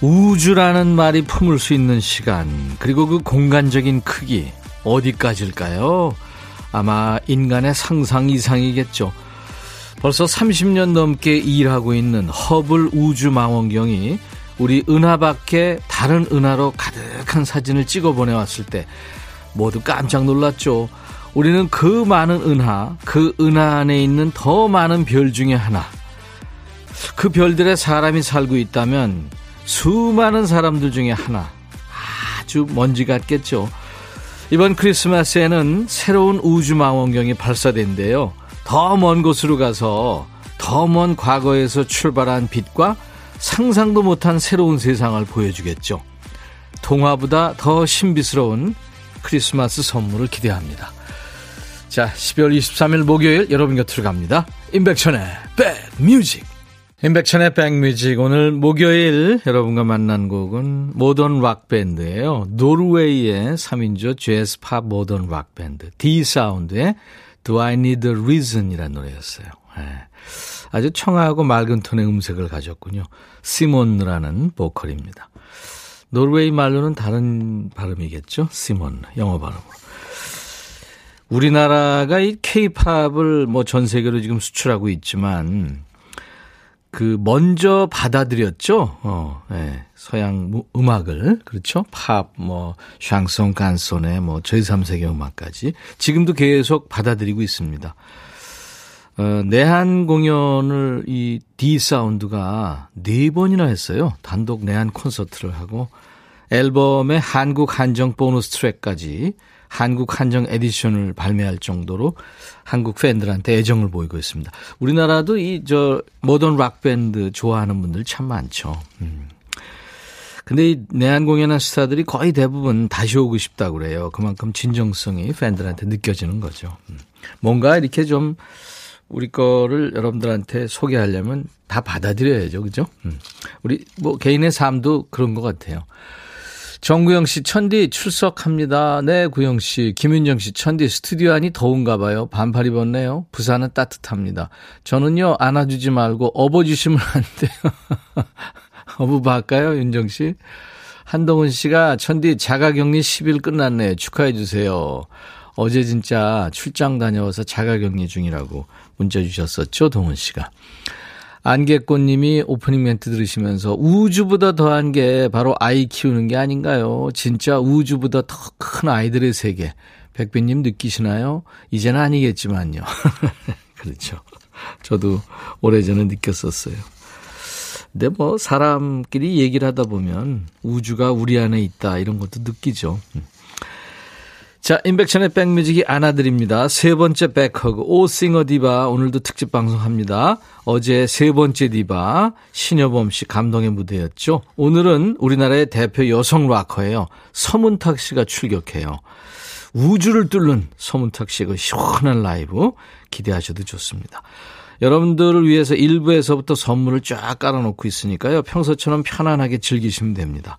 우주라는 말이 품을 수 있는 시간, 그리고 그 공간적인 크기, 어디까지일까요? 아마 인간의 상상 이상이겠죠. 벌써 30년 넘게 일하고 있는 허블 우주망원경이 우리 은하 밖에 다른 은하로 가득한 사진을 찍어 보내왔을 때 모두 깜짝 놀랐죠. 우리는 그 많은 은하, 그 은하 안에 있는 더 많은 별 중에 하나. 그 별들에 사람이 살고 있다면 수많은 사람들 중에 하나 아주 먼지 같겠죠. 이번 크리스마스에는 새로운 우주 망원경이 발사된대요. 더 먼 곳으로 가서 더 먼 과거에서 출발한 빛과 상상도 못한 새로운 세상을 보여주겠죠. 동화보다 더 신비스러운 크리스마스 선물을 기대합니다. 자, 12월 23일 목요일 여러분 곁으로 갑니다. 임백천의 백 뮤직. 임백천의 백뮤직 오늘 목요일 여러분과 만난 곡은 모던 락밴드예요. 노르웨이의 3인조 재즈 팝 모던 락밴드 D'Sound의 Do I Need a Reason 이라는 노래였어요. 네. 아주 청아하고 맑은 톤의 음색을 가졌군요. 시몬라는 보컬입니다. 노르웨이 말로는 다른 발음이겠죠. 시몬 영어 발음으로. 우리나라가 이 케이팝을 뭐 전 세계로 지금 수출하고 있지만 그 먼저 받아들였죠. 어, 네. 서양 음악을 그렇죠. 팝, 뭐 샹송, 간손에 뭐 저희 3세계 음악까지 지금도 계속 받아들이고 있습니다. 어, 내한 공연을 이 D 사운드가 네 번이나 했어요. 단독 내한 콘서트를 하고 앨범의 한국 한정 보너스 트랙까지 한국 한정 에디션을 발매할 정도로 한국 팬들한테 애정을 보이고 있습니다. 우리나라도 이 저 모던 락 밴드 좋아하는 분들 참 많죠. 음. 근데 이 내한 공연한 스타들이 거의 대부분 다시 오고 싶다고 그래요. 그만큼 진정성이 팬들한테 느껴지는 거죠. 음. 뭔가 이렇게 좀 우리 거를 여러분들한테 소개하려면 다 받아들여야죠. 그죠? 음. 우리 뭐 개인의 삶도 그런 것 같아요. 정구영 씨, 천디 출석합니다. 네, 구영 씨. 김윤정 씨, 천디 스튜디오 안이 더운가 봐요. 반팔 입었네요. 부산은 따뜻합니다. 저는요, 안아주지 말고 업어주시면 안 돼요. 어부바 할까요, 윤정 씨? 한동훈 씨가 천디 자가격리 10일 끝났네요. 축하해주세요. 어제 진짜 출장 다녀와서 자가격리 중이라고 문자 주셨었죠, 동훈 씨가. 안개꽃님이 오프닝 멘트 들으시면서 우주보다 더한 게 바로 아이 키우는 게 아닌가요? 진짜 우주보다 더 큰 아이들의 세계. 백빈님 느끼시나요? 이제는 아니겠지만요. 그렇죠. 저도 오래전에 느꼈었어요. 근데 뭐 사람끼리 얘기를 하다 보면 우주가 우리 안에 있다 이런 것도 느끼죠. 음. 자, 임백천의 백뮤직이 안아드립니다. 세 번째 백허그, 오싱어 디바, 오늘도 특집 방송합니다. 어제 세 번째 디바, 신효범 씨 감동의 무대였죠. 오늘은 우리나라의 대표 여성 락커예요. 서문탁 씨가 출격해요. 우주를 뚫는 서문탁 씨의 그 시원한 라이브 기대하셔도 좋습니다. 여러분들을 위해서 1부에서부터 선물을 쫙 깔아놓고 있으니까요. 평소처럼 편안하게 즐기시면 됩니다.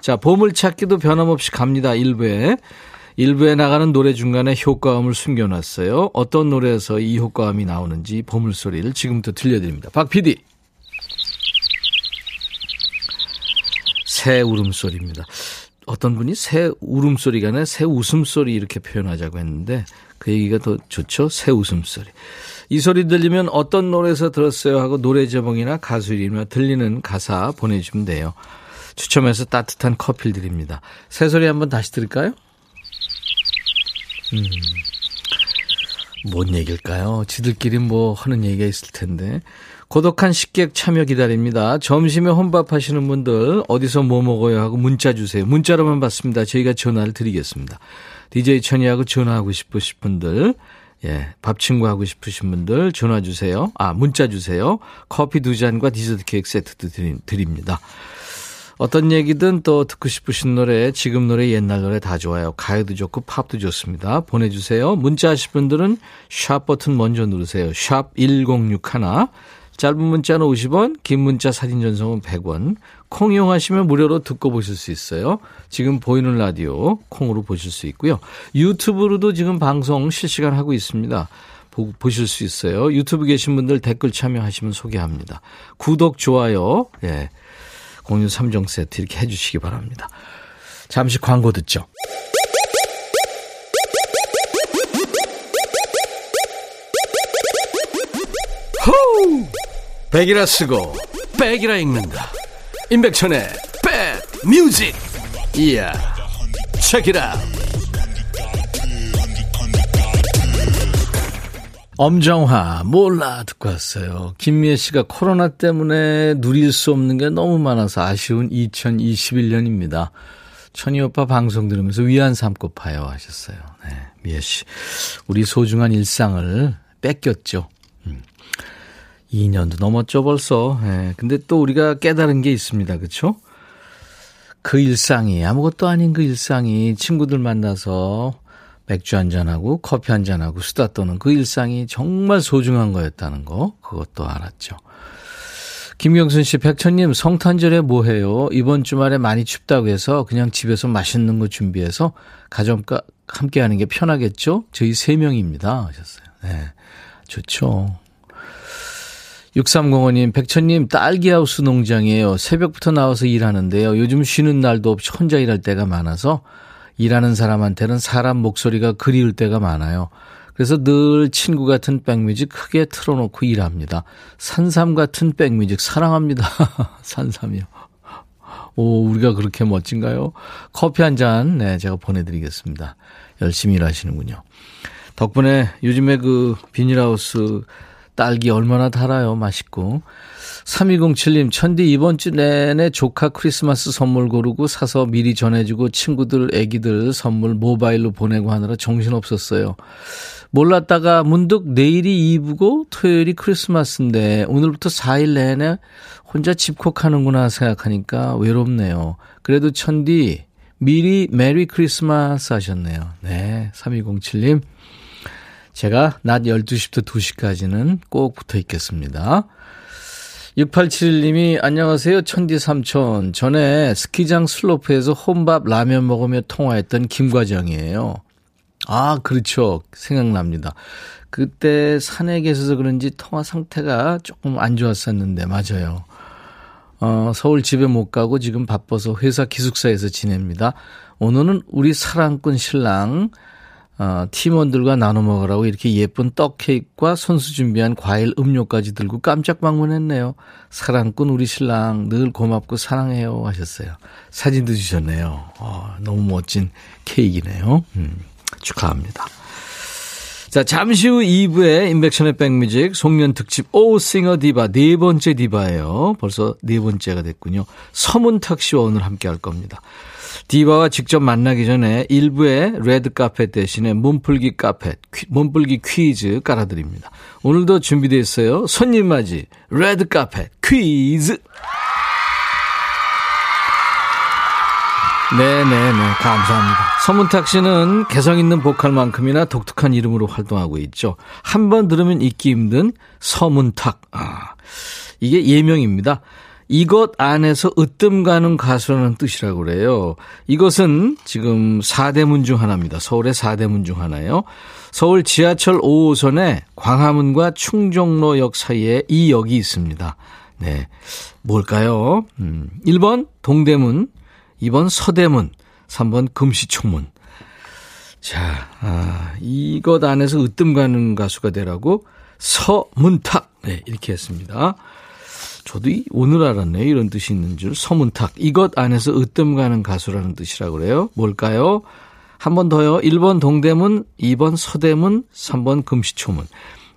자, 보물찾기도 변함없이 갑니다. 1부에. 일부에 나가는 노래 중간에 효과음을 숨겨놨어요. 어떤 노래에서 이 효과음이 나오는지 보물소리를 지금부터 들려드립니다. 박 PD. 새 울음소리입니다. 어떤 분이 새 울음소리가 아니라 새 웃음소리 이렇게 표현하자고 했는데 그 얘기가 더 좋죠? 새 웃음소리. 이 소리 들리면 어떤 노래에서 들었어요 하고 노래 제목이나 가수 이름이나 들리는 가사 보내주시면 돼요. 추첨해서 따뜻한 커피를 드립니다. 새 소리 한번 다시 들을까요? 음. 뭔 얘기일까요? 지들끼리 뭐 하는 얘기가 있을 텐데. 고독한 식객 참여 기다립니다. 점심에 혼밥 하시는 분들 어디서 뭐 먹어요 하고 문자 주세요. 문자로만 받습니다. 저희가 전화를 드리겠습니다. DJ 천이하고 전화하고 싶으신 분들, 예, 밥 친구 하고 싶으신 분들 전화 주세요. 아, 문자 주세요. 커피 두 잔과 디저트 케이크 세트도 드립니다. 어떤 얘기든 또 듣고 싶으신 노래, 지금 노래, 옛날 노래 다 좋아요. 가요도 좋고 팝도 좋습니다. 보내주세요. 문자 하실 분들은 샵 버튼 먼저 누르세요. 샵 1061. 짧은 문자는 50원, 긴 문자 사진 전송은 100원. 콩 이용하시면 무료로 듣고 보실 수 있어요. 지금 보이는 라디오 콩으로 보실 수 있고요. 유튜브로도 지금 방송 실시간 하고 있습니다. 보, 보실 수 있어요. 유튜브 계신 분들 댓글 참여하시면 소개합니다. 구독, 좋아요, 예. 공유 3종 세트 이렇게 해주시기 바랍니다. 잠시 광고 듣죠. 호우! 백이라 쓰고 백이라 읽는다. 임백천의 백 뮤직. 이야. 책이라. 엄정화 몰라 듣고 왔어요. 김미애 씨가 코로나 때문에 누릴 수 없는 게 너무 많아서 아쉬운 2021년입니다. 천희 오빠 방송 들으면서 위안 삼고 파요 하셨어요. 네, 미애 씨. 우리 소중한 일상을 뺏겼죠. 음. 2년도 넘었죠 벌써. 네, 근데 또 우리가 깨달은 게 있습니다. 그렇죠? 그 일상이 아무것도 아닌 그 일상이 친구들 만나서 맥주 한잔하고 커피 한잔하고 수다 떠는 그 일상이 정말 소중한 거였다는 거, 그것도 알았죠. 김경순 씨, 백천님, 성탄절에 뭐 해요? 이번 주말에 많이 춥다고 해서 그냥 집에서 맛있는 거 준비해서 가족과 함께 하는 게 편하겠죠? 저희 세 명입니다. 하셨어요. 네. 좋죠. 6305님, 백천님, 딸기하우스 농장이에요. 새벽부터 나와서 일하는데요. 요즘 쉬는 날도 없이 혼자 일할 때가 많아서 일하는 사람한테는 사람 목소리가 그리울 때가 많아요. 그래서 늘 친구 같은 백뮤직 크게 틀어놓고 일합니다. 산삼 같은 백뮤직 사랑합니다. 산삼이요. 오, 우리가 그렇게 멋진가요? 커피 한 잔, 네, 제가 보내드리겠습니다. 열심히 일하시는군요. 덕분에 요즘에 그 비닐하우스 딸기 얼마나 달아요. 맛있고. 3207님, 천디 이번 주 내내 조카 크리스마스 선물 고르고 사서 미리 전해주고 친구들, 애기들 선물 모바일로 보내고 하느라 정신없었어요. 몰랐다가 문득 내일이 이브고 토요일이 크리스마스인데 오늘부터 4일 내내 혼자 집콕하는구나 생각하니까 외롭네요. 그래도 천디, 미리 메리 크리스마스 하셨네요. 네, 3207님. 제가 낮 12시부터 2시까지는 꼭 붙어 있겠습니다. 6871님이 안녕하세요. 천디 삼촌. 전에 스키장 슬로프에서 혼밥 라면 먹으며 통화했던 김과장이에요. 아, 그렇죠. 생각납니다. 그때 산에 계셔서 그런지 통화 상태가 조금 안 좋았었는데, 맞아요. 어, 서울 집에 못 가고 지금 바빠서 회사 기숙사에서 지냅니다. 오늘은 우리 사랑꾼 신랑, 어, 팀원들과 나눠 먹으라고 이렇게 예쁜 떡 케이크와 손수 준비한 과일 음료까지 들고 깜짝 방문했네요. 사랑꾼 우리 신랑 늘 고맙고 사랑해요 하셨어요. 사진도 주셨네요. 어, 너무 멋진 케이크네요. 음, 축하합니다. 자, 잠시 후 2부에 임백천의 백뮤직 송년 특집 오 싱어 디바 네 번째 디바예요. 벌써 네 번째가 됐군요. 서문탁 씨와 오늘 함께 할 겁니다. 디바와 직접 만나기 전에 일부의 레드 카펫 대신에 몸풀기 카페, 몸풀기 퀴즈 깔아드립니다. 오늘도 준비되어 있어요. 손님 맞이 레드 카펫 퀴즈. 네네네 감사합니다. 서문탁 씨는 개성 있는 보컬만큼이나 독특한 이름으로 활동하고 있죠. 한 번 들으면 잊기 힘든 서문탁. 아, 이게 예명입니다. 이것 안에서 으뜸 가는 가수라는 뜻이라고 그래요. 이것은 지금 4대문 중 하나입니다. 서울의 4대문 중 하나예요. 서울 지하철 5호선에 광화문과 충정로역 사이에 이 역이 있습니다. 네. 뭘까요? 음, 1번 동대문, 2번 서대문, 3번 금시초문. 자, 아, 이것 안에서 으뜸 가는 가수가 되라고 서문탁. 네, 이렇게 했습니다. 저도 오늘 알았네요. 이런 뜻이 있는 줄. 서문탁. 이것 안에서 으뜸 가는 가수라는 뜻이라고 그래요. 뭘까요? 한 번 더요. 1번 동대문, 2번 서대문, 3번 금시초문.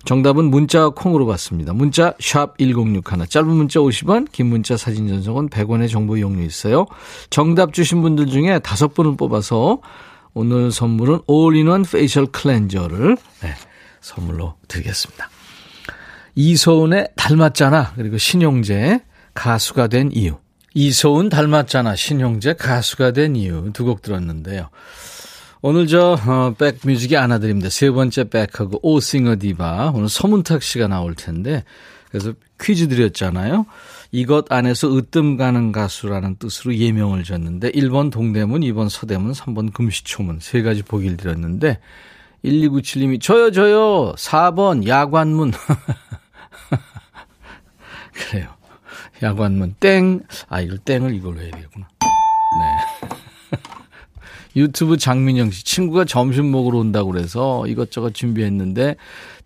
정답은 문자 콩으로 받습니다. 문자 샵 1061. 짧은 문자 50원, 긴 문자 사진 전송은 100원의 정보 이용료 있어요. 정답 주신 분들 중에 다섯 분을 뽑아서 오늘 선물은 all-in-one facial cleanser를 네, 선물로 드리겠습니다. 이소은의 닮았잖아. 그리고 신용재 가수가 된 이유. 이소은 닮았잖아. 신용재 가수가 된 이유 두 곡 들었는데요. 오늘 저 어, 백뮤직이 안아드립니다. 세 번째 백하고 오싱어 디바 오늘 서문탁 씨가 나올 텐데 그래서 퀴즈 드렸잖아요. 이것 안에서 으뜸 가는 가수라는 뜻으로 예명을 줬는데 1번 동대문, 2번 서대문, 3번 금시초문 세 가지 보기를 드렸는데 1297님이 저요 저요 4번 야관문 그래요. 야관문 땡. 아 이걸 땡을 이걸로 해야 되겠구나. 네. 유튜브 장민영 씨 친구가 점심 먹으러 온다고 그래서 이것저것 준비했는데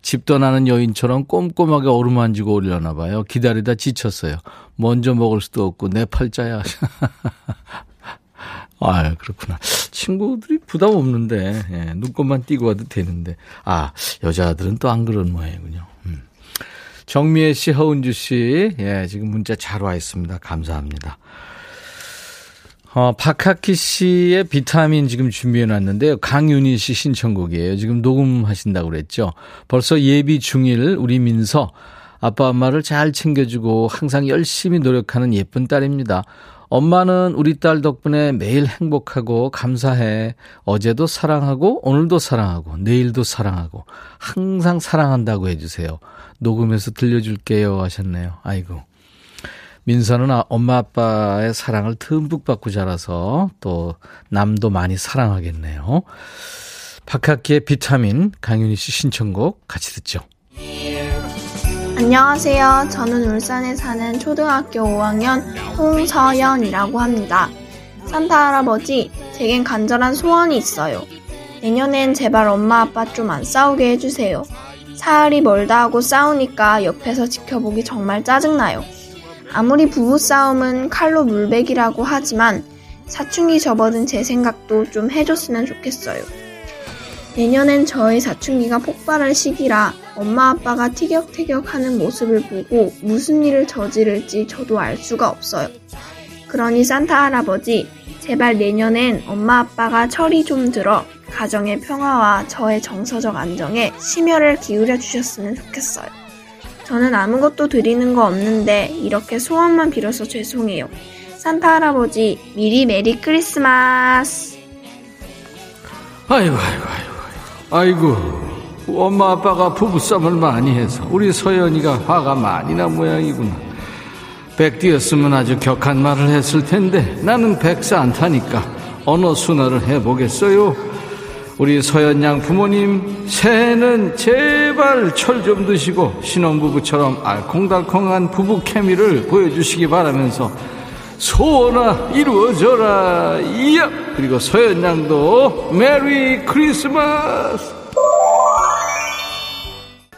집 떠나는 여인처럼 꼼꼼하게 어루만지고 오려나 봐요. 기다리다 지쳤어요. 먼저 먹을 수도 없고 내 팔자야. 아, 그렇구나. 친구들이 부담 없는데, 예, 눈곱만 띄고 와도 되는데. 아, 여자들은 또 안 그런 모양이군요. 음. 정미애 씨, 허은주 씨, 예, 지금 문자 잘 와 있습니다. 감사합니다. 어, 박학기 씨의 비타민 지금 준비해 놨는데요. 강윤희 씨 신청곡이에요. 지금 녹음하신다고 그랬죠. 벌써 예비 중일 우리 민서 아빠 엄마를 잘 챙겨주고 항상 열심히 노력하는 예쁜 딸입니다. 엄마는 우리 딸 덕분에 매일 행복하고 감사해. 어제도 사랑하고 오늘도 사랑하고 내일도 사랑하고 항상 사랑한다고 해주세요. 녹음해서 들려줄게요 하셨네요. 아이고 민서는 아, 엄마 아빠의 사랑을 듬뿍 받고 자라서 또 남도 많이 사랑하겠네요. 박학기의 비타민 강윤희 씨 신청곡 같이 듣죠. 안녕하세요. 저는 울산에 사는 초등학교 5학년 홍서연이라고 합니다. 산타 할아버지, 제겐 간절한 소원이 있어요. 내년엔 제발 엄마 아빠 좀 안 싸우게 해주세요. 사흘이 멀다 하고 싸우니까 옆에서 지켜보기 정말 짜증나요. 아무리 부부싸움은 칼로 물베기라고 하지만 사춘기 접어든 제 생각도 좀 해줬으면 좋겠어요. 내년엔 저의 사춘기가 폭발할 시기라 엄마 아빠가 티격태격 하는 모습을 보고 무슨 일을 저지를지 저도 알 수가 없어요. 그러니 산타 할아버지, 제발 내년엔 엄마 아빠가 철이 좀 들어 가정의 평화와 저의 정서적 안정에 심혈을 기울여 주셨으면 좋겠어요. 저는 아무것도 드리는 거 없는데 이렇게 소원만 빌어서 죄송해요. 산타 할아버지 미리 메리 크리스마스. 아이고 아이고 아이고 아이고 엄마 아빠가 부부싸움을 많이 해서 우리 서연이가 화가 많이 난 모양이구나. 백디였으면 아주 격한 말을 했을 텐데 나는 백사 안 타니까 언어 순화를 해보겠어요. 우리 서연양 부모님 새해는 제발 철 좀 드시고 신혼부부처럼 알콩달콩한 부부 케미를 보여주시기 바라면서 소원아 이루어져라. 이야! 그리고 서연양도 Merry Christmas!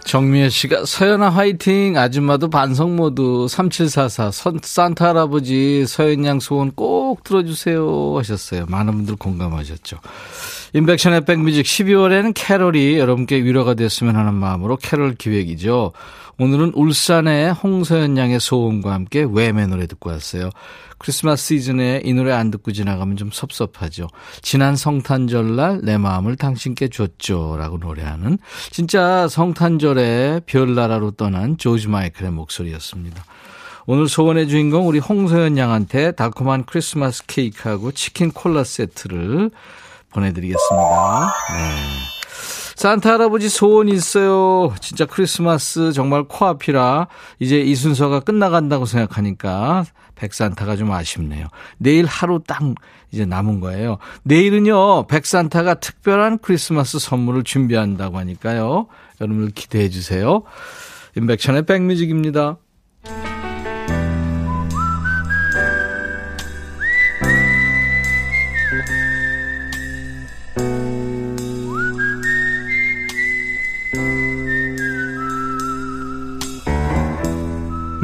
정미애 씨가 서연아 화이팅! 아줌마도 반성 모드 3744 선, 산타 할아버지 서연양 소원 꼭 들어주세요 하셨어요. 많은 분들 공감하셨죠 인백션의 백뮤직 12월에는 캐롤이 여러분께 위로가 됐으면 하는 마음으로 캐롤 기획이죠. 오늘은 울산의 홍서연 양의 소원과 함께 외매 노래 듣고 왔어요. 크리스마스 시즌에 이 노래 안 듣고 지나가면 좀 섭섭하죠. 지난 성탄절날 내 마음을 당신께 줬죠. 라고 노래하는 진짜 성탄절에 별나라로 떠난 조지 마이클의 목소리였습니다. 오늘 소원의 주인공 우리 홍서연 양한테 달콤한 크리스마스 케이크하고 치킨 콜라 세트를 보내드리겠습니다. 네. 산타 할아버지 소원 있어요. 진짜 크리스마스 정말 코앞이라 이제 이 순서가 끝나간다고 생각하니까 백산타가 좀 아쉽네요. 내일 하루 딱 이제 남은 거예요. 내일은요, 백산타가 특별한 크리스마스 선물을 준비한다고 하니까요. 여러분들 기대해 주세요. 인백천의 백뮤직입니다.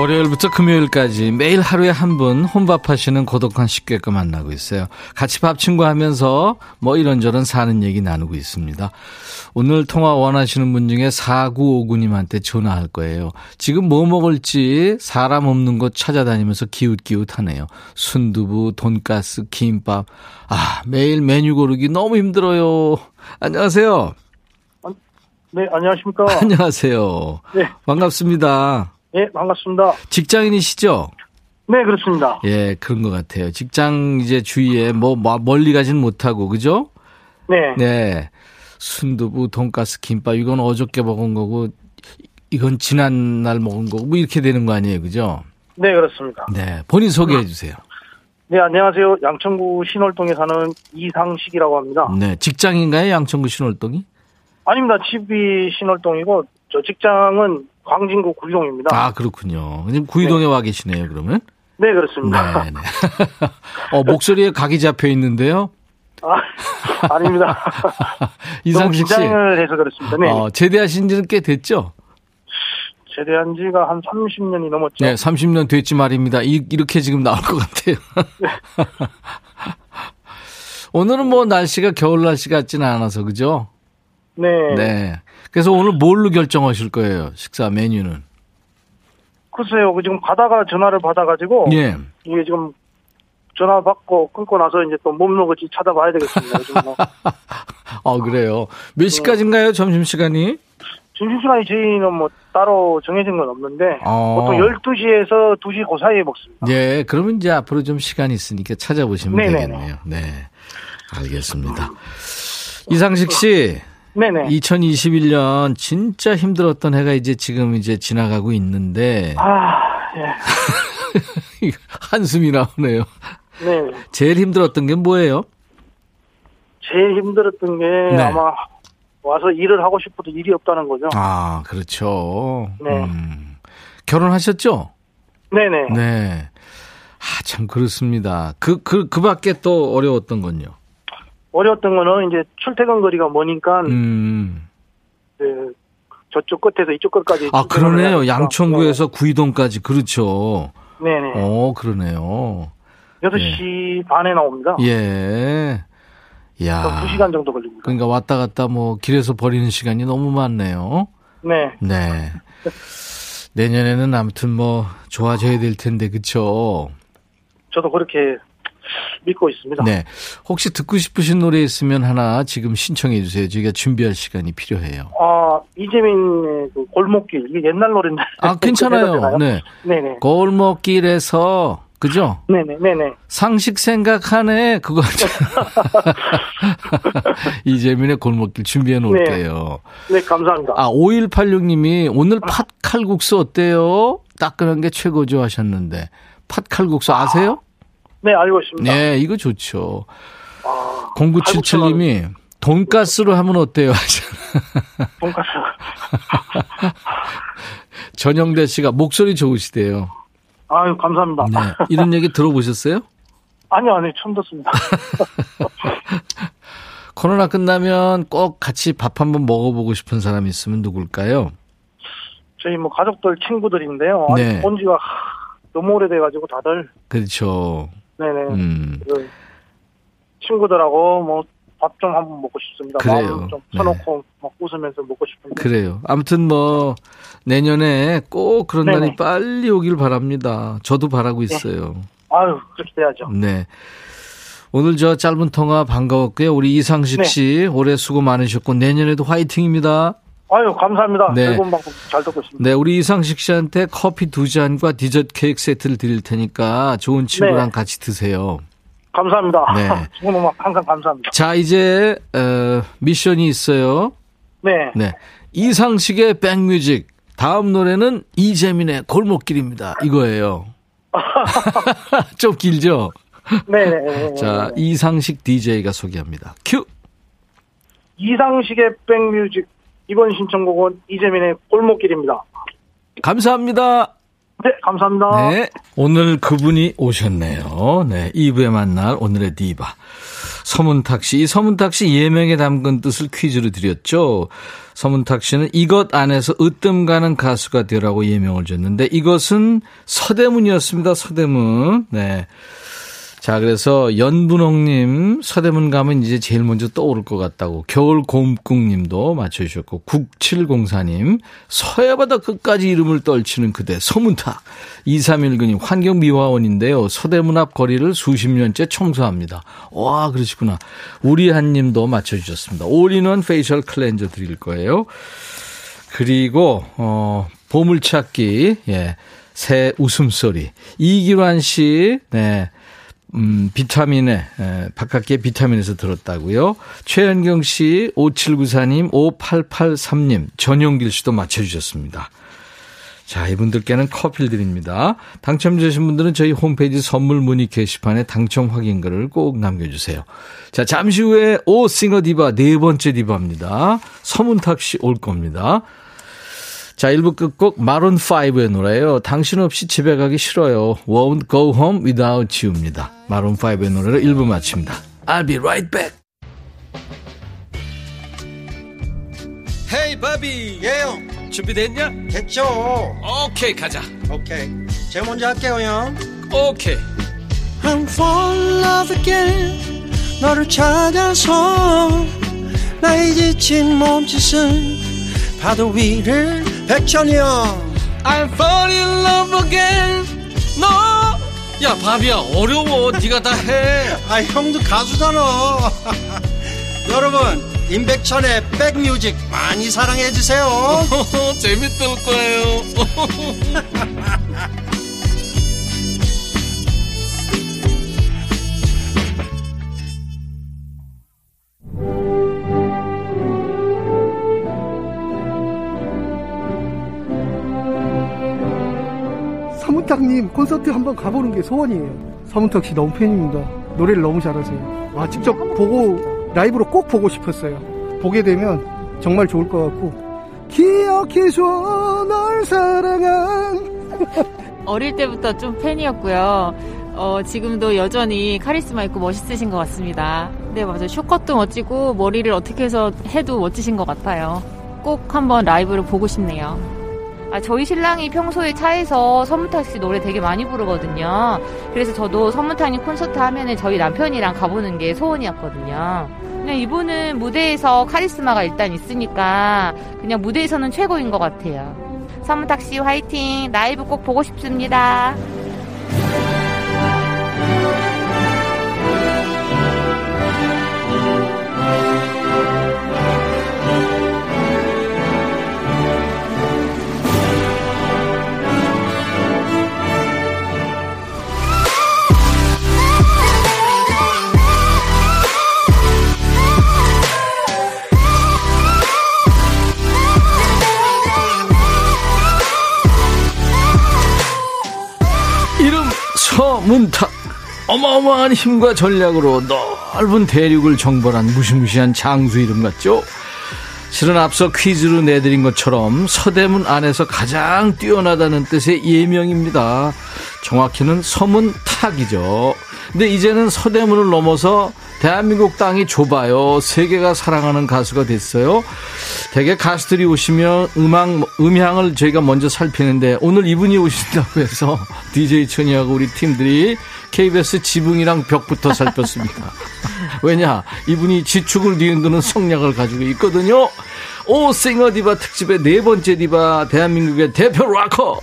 월요일부터 금요일까지 매일 하루에 한 분 혼밥하시는 고독한 식객과 만나고 있어요. 같이 밥 친구 하면서 뭐 이런저런 사는 얘기 나누고 있습니다. 오늘 통화 원하시는 분 중에 4959님한테 전화할 거예요. 지금 뭐 먹을지 사람 없는 곳 찾아다니면서 기웃기웃하네요. 순두부, 돈가스, 김밥. 아, 매일 메뉴 고르기 너무 힘들어요. 안녕하세요. 네, 안녕하십니까. 안녕하세요. 네. 반갑습니다. 네, 반갑습니다. 직장인이시죠? 네, 그렇습니다. 예, 그런 것 같아요. 직장 이제 주위에 뭐, 뭐 멀리 가진 못하고, 그죠? 네. 네. 순두부, 돈가스, 김밥, 이건 어저께 먹은 거고, 이건 지난날 먹은 거고, 뭐 이렇게 되는 거 아니에요, 그죠? 네, 그렇습니다. 네. 본인 소개해 주세요. 네, 안녕하세요. 양천구 신월동에 사는 이상식이라고 합니다. 네. 직장인가요? 양천구 신월동이? 아닙니다. 집이 신월동이고, 저 직장은 광진구 구리동입니다. 아, 그렇군요. 지금 구이동에 와 계시네요, 그러면? 네, 그렇습니다. 네, 네. 어, 목소리에 각이 잡혀 있는데요. 아, 아닙니다. 이상식 씨. 긴장을 해서 그렇습니다. 네. 어, 제대하신 지는 꽤 됐죠? 제대한 지가 한 30년이 넘었죠. 네, 30년 됐지 말입니다. 이, 이렇게 지금 나올 것 같아요. 오늘은 뭐 날씨가 겨울 날씨 같지는 않아서, 그죠? 네. 네. 그래서 오늘 뭘로 결정하실 거예요? 식사 메뉴는? 글쎄요, 그 지금 받아가 전화를 받아가지고, 예. 이게 지금 전화 받고 끊고 나서 이제 또뭐 먹을지 찾아봐야 되겠습니다. 요즘 뭐. 어, 그래요. 몇 시까지인가요? 점심 시간이? 점심 시간이 저희는 뭐 따로 정해진 건 없는데 어. 보통 12시에서 2시 그 사이에 먹습니다. 예, 그러면 이제 앞으로 좀 시간이 있으니까 찾아보시면 네네네. 되겠네요. 네. 알겠습니다. 이상식 씨, 네네. 2021년 진짜 힘들었던 해가 이제 지금 이제 지나가고 있는데, 아, 예. 한숨이 나오네요. 네. 제일 힘들었던 게 뭐예요? 제일 힘들었던 게 네. 아마 와서 일을 하고 싶어도 일이 없다는 거죠. 아, 그렇죠. 네. 음. 결혼하셨죠? 네네. 네. 아, 참 그렇습니다. 그, 그, 그 밖에 또 어려웠던 건요. 어려웠던 거는 이제 출퇴근 거리가 머니까 음. 그 저쪽 끝에서 이쪽 끝까지. 아, 그러네요. 양천구에서 구이동까지. 그렇죠. 네네. 어, 그러네요. 6시 반에 나옵니다. 예. 야. 2시간 정도 걸립니다. 그러니까 왔다 갔다 뭐 길에서 버리는 시간이 너무 많네요. 네. 네. 내년에는 아무튼 뭐 좋아져야 될 텐데 그쵸? 저도 그렇게 믿고 있습니다. 네. 혹시 듣고 싶으신 노래 있으면 하나 지금 신청해 주세요. 저희가 준비할 시간이 필요해요. 아, 이재민의 그 골목길. 이게 옛날 노래인데. 아, 괜찮아요. 네. 네네. 골목길에서 그죠? 네네, 네네. 상식 생각하네 그거 이재민의 골목길 준비해 놓을게요. 네, 감사합니다. 아 5186님이 오늘 팥칼국수 어때요? 따끈한 게 최고죠 하셨는데 팥칼국수 아세요? 네, 알고 있습니다. 네 이거 좋죠. 아, 0977님이 돈가스로 하면 어때요? 돈가스. 전영대 씨가 목소리 좋으시대요. 아유, 감사합니다. 네 이런 얘기 들어보셨어요? 아니요, 아니요, 처음 듣습니다. 코로나 끝나면 꼭 같이 밥 한번 먹어보고 싶은 사람이 있으면 누굴까요? 저희 뭐 가족들, 친구들인데요. 네. 본 지가 하, 너무 오래돼가지고 다들, 그렇죠. 네네. 음. 그 친구들하고 뭐 밥 좀 한번 먹고 싶습니다. 그래요. 마음 좀 네. 터놓고 막 웃으면서 먹고 싶은데. 그래요. 아무튼 뭐 내년에 꼭 그런 네네. 날이 빨리 오길 바랍니다. 저도 바라고 있어요. 아유, 그렇게 돼야죠. 네. 오늘 저 짧은 통화 반가웠고요. 우리 이상식 네. 씨 올해 수고 많으셨고 내년에도 화이팅입니다. 아유, 감사합니다. 네. 즐거운 방송 잘 듣고 있습니다. 네, 우리 이상식 씨한테 커피 두 잔과 디저트 케이크 세트를 드릴 테니까 좋은 친구랑 네. 같이 드세요. 감사합니다. 네. 지금 막 항상 감사합니다. 자, 이제 어, 미션이 있어요. 네. 네. 이상식의 백뮤직. 다음 노래는 이재민의 골목길입니다. 이거예요. 좀 길죠? 네네. 자, 이상식 DJ가 소개합니다. 큐! 이상식의 백뮤직 이번 신청곡은 이재민의 골목길입니다. 감사합니다. 네, 감사합니다. 네. 오늘 그분이 오셨네요. 네. 2부에 만날 오늘의 디바. 서문탁 씨. 이 서문탁 씨 예명에 담근 뜻을 퀴즈로 드렸죠. 서문탁 씨는 이것 안에서 으뜸 가는 가수가 되라고 예명을 줬는데 이것은 서대문이었습니다. 서대문. 네. 자, 그래서 연분홍님, 서대문 가면 이제 제일 먼저 떠오를 것 같다고. 겨울 곰국님도 맞춰주셨고, 9704님, 서해바다 끝까지 이름을 떨치는 그대, 서문탁. 2319님, 환경미화원인데요. 서대문 앞 거리를 수십 년째 청소합니다. 와, 그러시구나. 우리한 님도 맞춰주셨습니다. all-in-one facial cleanser 드릴 거예요. 그리고, 어, 보물찾기, 예. 새 웃음소리. 이기환 씨, 네. 음, 비타민에, 에, 바깥에 비타민에서 들었다고요. 최현경 씨, 5794님, 5883님, 전용길 씨도 맞춰주셨습니다. 자, 이분들께는 커피를 드립니다. 당첨되신 분들은 저희 홈페이지 선물 문의 게시판에 당첨 확인글을 꼭 남겨주세요. 자, 잠시 후에 오 싱어 디바 네 번째 디바입니다. 서문탁 씨 올 겁니다. 자, 1부 끝곡 마룬5의 노래예요. 당신 없이 집에 가기 싫어요. Won't go home without you입니다. 마룬5의 노래로 1부 마칩니다. I'll be right back. 헤이 바비 예영 준비됐냐? 됐죠 오케이 가자 오케이 제가 먼저 할게요 형 오케이 I'm fall in love again 너를 찾아서 나의 지친 몸짓은 파도 위를 백천이 형 I'm fall in love again. 너야 바비야 어려워. 네가 다 해. 아 형도 가수잖아. 여러분 임백천의 백뮤직 많이 사랑해 주세요. 재밌을 거예요 서문탁님 콘서트 한번 가보는 게 소원이에요. 서문탁 씨 너무 팬입니다. 노래를 너무 잘하세요. 와, 직접 보고, 라이브로 꼭 보고 싶었어요. 보게 되면 정말 좋을 것 같고, 기억해줘, 널 사랑한. 어릴 때부터 좀 팬이었고요. 어, 지금도 여전히 카리스마 있고 멋있으신 것 같습니다. 네, 맞아요. 쇼컷도 멋지고, 머리를 어떻게 해서 해도 멋지신 것 같아요. 꼭 한번 라이브를 보고 싶네요. 아, 저희 신랑이 평소에 차에서 서문탁 씨 노래 되게 많이 부르거든요. 그래서 저도 서문탁님 콘서트 하면은 저희 남편이랑 가보는 게 소원이었거든요. 그냥 이분은 무대에서 카리스마가 일단 있으니까 그냥 무대에서는 최고인 것 같아요. 서문탁 씨 화이팅! 라이브 꼭 보고 싶습니다. 문탁. 어마어마한 힘과 전략으로 넓은 대륙을 정벌한 무시무시한 장수 이름 같죠? 실은 앞서 퀴즈로 내드린 것처럼 서대문 안에서 가장 뛰어나다는 뜻의 예명입니다. 정확히는 서문탁이죠. 근데 이제는 서대문을 넘어서 대한민국 땅이 좁아요. 세계가 사랑하는 가수가 됐어요. 대개 가수들이 오시면 음악, 음향을 저희가 먼저 살피는데 오늘 이분이 오신다고 해서 DJ 천이하고 우리 팀들이 KBS 지붕이랑 벽부터 살폈습니다. 왜냐? 이분이 지축을 뒤흔드는 성량을 가지고 있거든요. 오 싱어 디바 특집의 네 번째 디바 대한민국의 대표 락커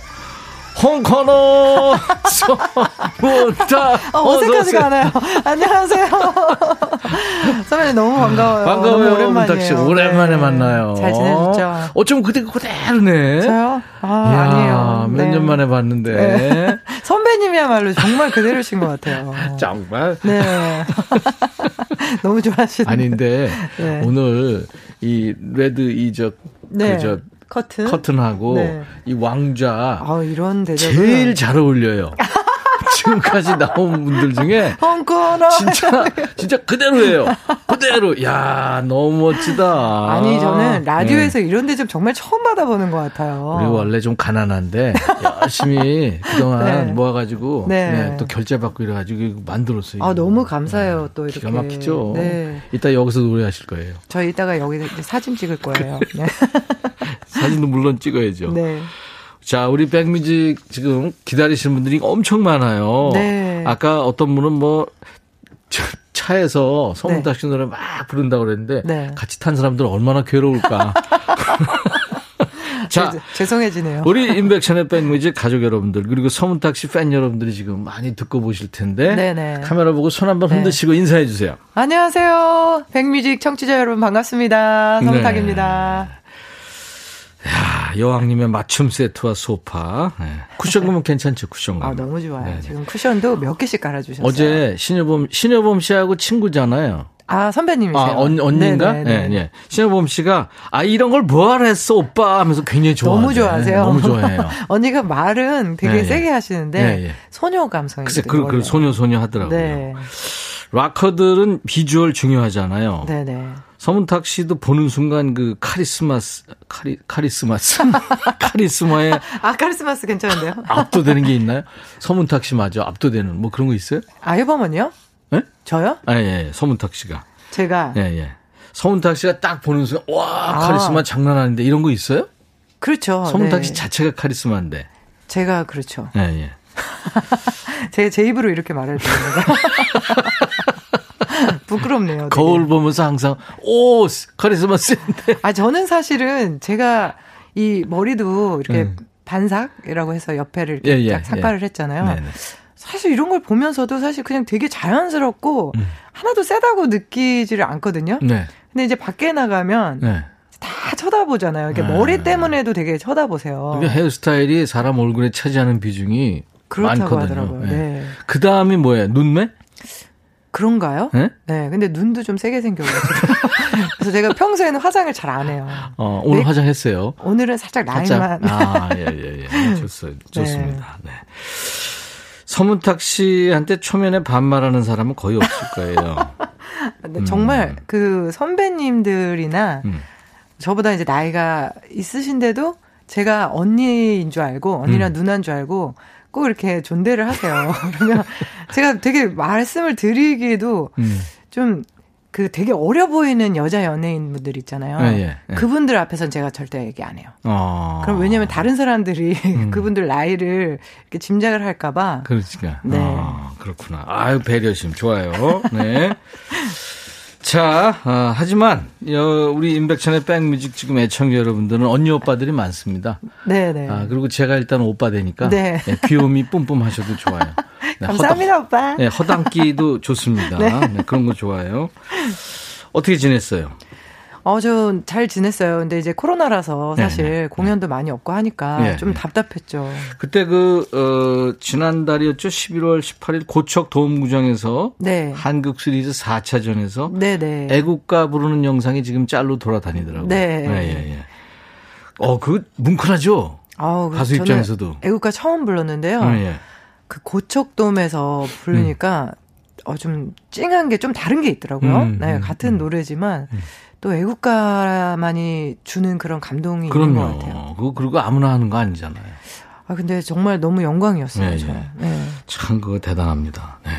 홍커너 서문탁 어, 어색하지가 않아요. 안녕하세요. 선배님 너무 반가워요. 반가워요, 너무 오랜만이에요. 씨. 오랜만에 네. 만나요. 잘 지내셨죠? 어쩜 그때 그대로네. 저요? 아, 이야, 아니에요. 몇 네. 년 만에 봤는데. 네. 선배님이야말로 정말 그대로신 것 같아요. 정말. 네. 너무 좋아하시네. 아닌데 네. 오늘 이 레드 네. 그저 커튼? 커튼하고 네. 이 왕좌 아, 이런. 제일 잘 어울려요. 지금까지 나온 분들 중에. 진짜 진짜 그대로예요. 그대로. 야 너무 멋지다. 아니 저는 라디오에서 네. 이런 대접 정말 처음 받아보는 것 같아요. 우리 원래 좀 가난한데 열심히 그동안 네. 모아가지고 네. 네, 또 결제 받고 이래가지고 만들었어요. 아. 너무 감사해요 또 이렇게. 기가 막히죠. 네. 이따 여기서 노래하실 거예요. 저 이따가 여기 이제 사진 찍을 거예요. 네. 사진도 물론 찍어야죠. 네. 자, 우리 백뮤직 지금 기다리시는 분들이 엄청 많아요. 네. 아까 어떤 분은 뭐 차- 차에서 서문탁 씨 노래 막 부른다고 그랬는데 네. 같이 탄 사람들 얼마나 괴로울까. 자, 제- 죄송해지네요. 우리 인백션의 백뮤직 가족 여러분들 그리고 서문탁 씨 팬 여러분들이 지금 많이 듣고 보실 텐데 네네. 카메라 보고 손 한번 네. 흔드시고 인사해 주세요. 안녕하세요. 백뮤직 청취자 여러분 반갑습니다. 네. 서문탁입니다. 야, 여왕님의 맞춤 세트와 소파. 네. 쿠션금은 괜찮죠, 쿠션금. 아 너무 좋아요. 네, 네. 지금 쿠션도 몇 개씩 깔아주셨어요. 어제 신여범 신여범 씨하고 친구잖아요. 아 선배님이세요. 아, 언, 언니인가? 네 네네. 예, 예. 신여범 씨가, 아, 이런 걸 뭐하러 했어, 오빠? 하면서 굉장히 좋아해요. 너무 좋아하세요. 너무 좋아해요. 언니가 말은 되게 네, 예. 세게 하시는데 예, 예. 소녀 감성이 글쎄, 그, 그, 소녀 소녀 하더라고요. 네. 락커들은 비주얼 중요하잖아요. 네네. 서문탁 씨도 보는 순간 그 카리스마스, 카리, 카리스마스. 카리스마에 아 카리스마스 괜찮은데요? 압도되는 게 있나요? 서문탁 씨 맞아. 압도되는 뭐 그런 거 있어요? 아 앨범은요? 예? 저요? 아, 예, 예. 서문탁 씨가. 제가 예, 예. 서문탁 씨가 딱 보는 순간, 와, 아. 카리스마 장난 아닌데 이런 거 있어요? 그렇죠. 서문탁 네. 씨 자체가 카리스마인데. 제가 그렇죠. 예, 예. 제, 제 입으로 이렇게 말해도 되는 거 부끄럽네요. 거울 보면서 항상, 오, 카리스마 센데. 아, 저는 사실은 제가 이 머리도 이렇게 음. 반삭이라고 해서 옆에를 이렇게 예, 예, 딱 삭발을 예. 했잖아요. 네네. 사실 이런 걸 보면서도 사실 그냥 되게 자연스럽고 음. 하나도 세다고 느끼지를 않거든요. 네. 근데 이제 밖에 나가면 네. 다 쳐다보잖아요. 이렇게 네. 머리 때문에도 되게 쳐다보세요. 그게 헤어스타일이 사람 얼굴에 차지하는 비중이 그렇다고 많거든요. 하더라고요. 예. 네. 그 다음이 뭐예요? 눈매? 그런가요? 예? 네. 근데 눈도 좀 세게 생겨가지고. 그래서 제가 평소에는 화장을 잘 안 해요. 어, 오늘 네. 화장했어요. 오늘은 살짝 살짝. 라인만. 아, 예, 예, 예. 좋습니다. 좋습니다. 네. 서문탁 씨한테 초면에 반말하는 사람은 거의 없을 거예요. 근데 정말 그 선배님들이나 음. 저보다 이제 나이가 있으신데도 제가 언니인 줄 알고 언니랑 음. 누나인 줄 알고 꼭 이렇게 존대를 하세요. 그러면 제가 되게 말씀을 드리기도 음. 좀그 되게 어려 보이는 여자 연예인분들 있잖아요. 예, 예, 예. 그분들 앞에서는 제가 절대 얘기 안 해요. 어. 그럼 왜냐면 다른 사람들이 음. 그분들 나이를 이렇게 짐작을 할까봐. 그렇지가. 네. 아, 그렇구나. 아유, 배려심 좋아요. 네. 자, 아, 하지만 여, 우리 임백천의 백뮤직 지금 애청자 여러분들은 언니 오빠들이 많습니다. 네 네. 아, 그리고 제가 일단 오빠 되니까 네. 네, 귀요미 뿜뿜 하셔도 좋아요. 네, 감사합니다, 오빠. 허당, 네, 허당끼도 좋습니다. 네. 네, 그런 거 좋아요. 어떻게 지냈어요? 어, 저 잘 지냈어요. 근데 이제 코로나라서 네, 사실 네. 공연도 많이 없고 하니까 네, 좀 네. 답답했죠. 그때 그, 어, 지난달이었죠? 11월 18일 고척 도움구장에서 네. 한국 시리즈 4차전에서 네네. 애국가 부르는 영상이 지금 짤로 돌아다니더라고요. 네. 예, 예, 예. 어, 그 뭉클하죠? 아우, 가수 입장에서도. 애국가 처음 불렀는데요. 예, 예. 그 고척돔에서 부르니까 어, 좀 찡한 게 좀 다른 게 있더라고요. 음, 네, 음, 같은 음. 노래지만 또 애국가만이 주는 그런 감동이 있는 것 같아요. 그럼요. 그거, 그리고 아무나 하는 거 아니잖아요. 아, 근데 정말 너무 영광이었어요. 네, 저. 네. 네. 참, 그거 대단합니다. 네.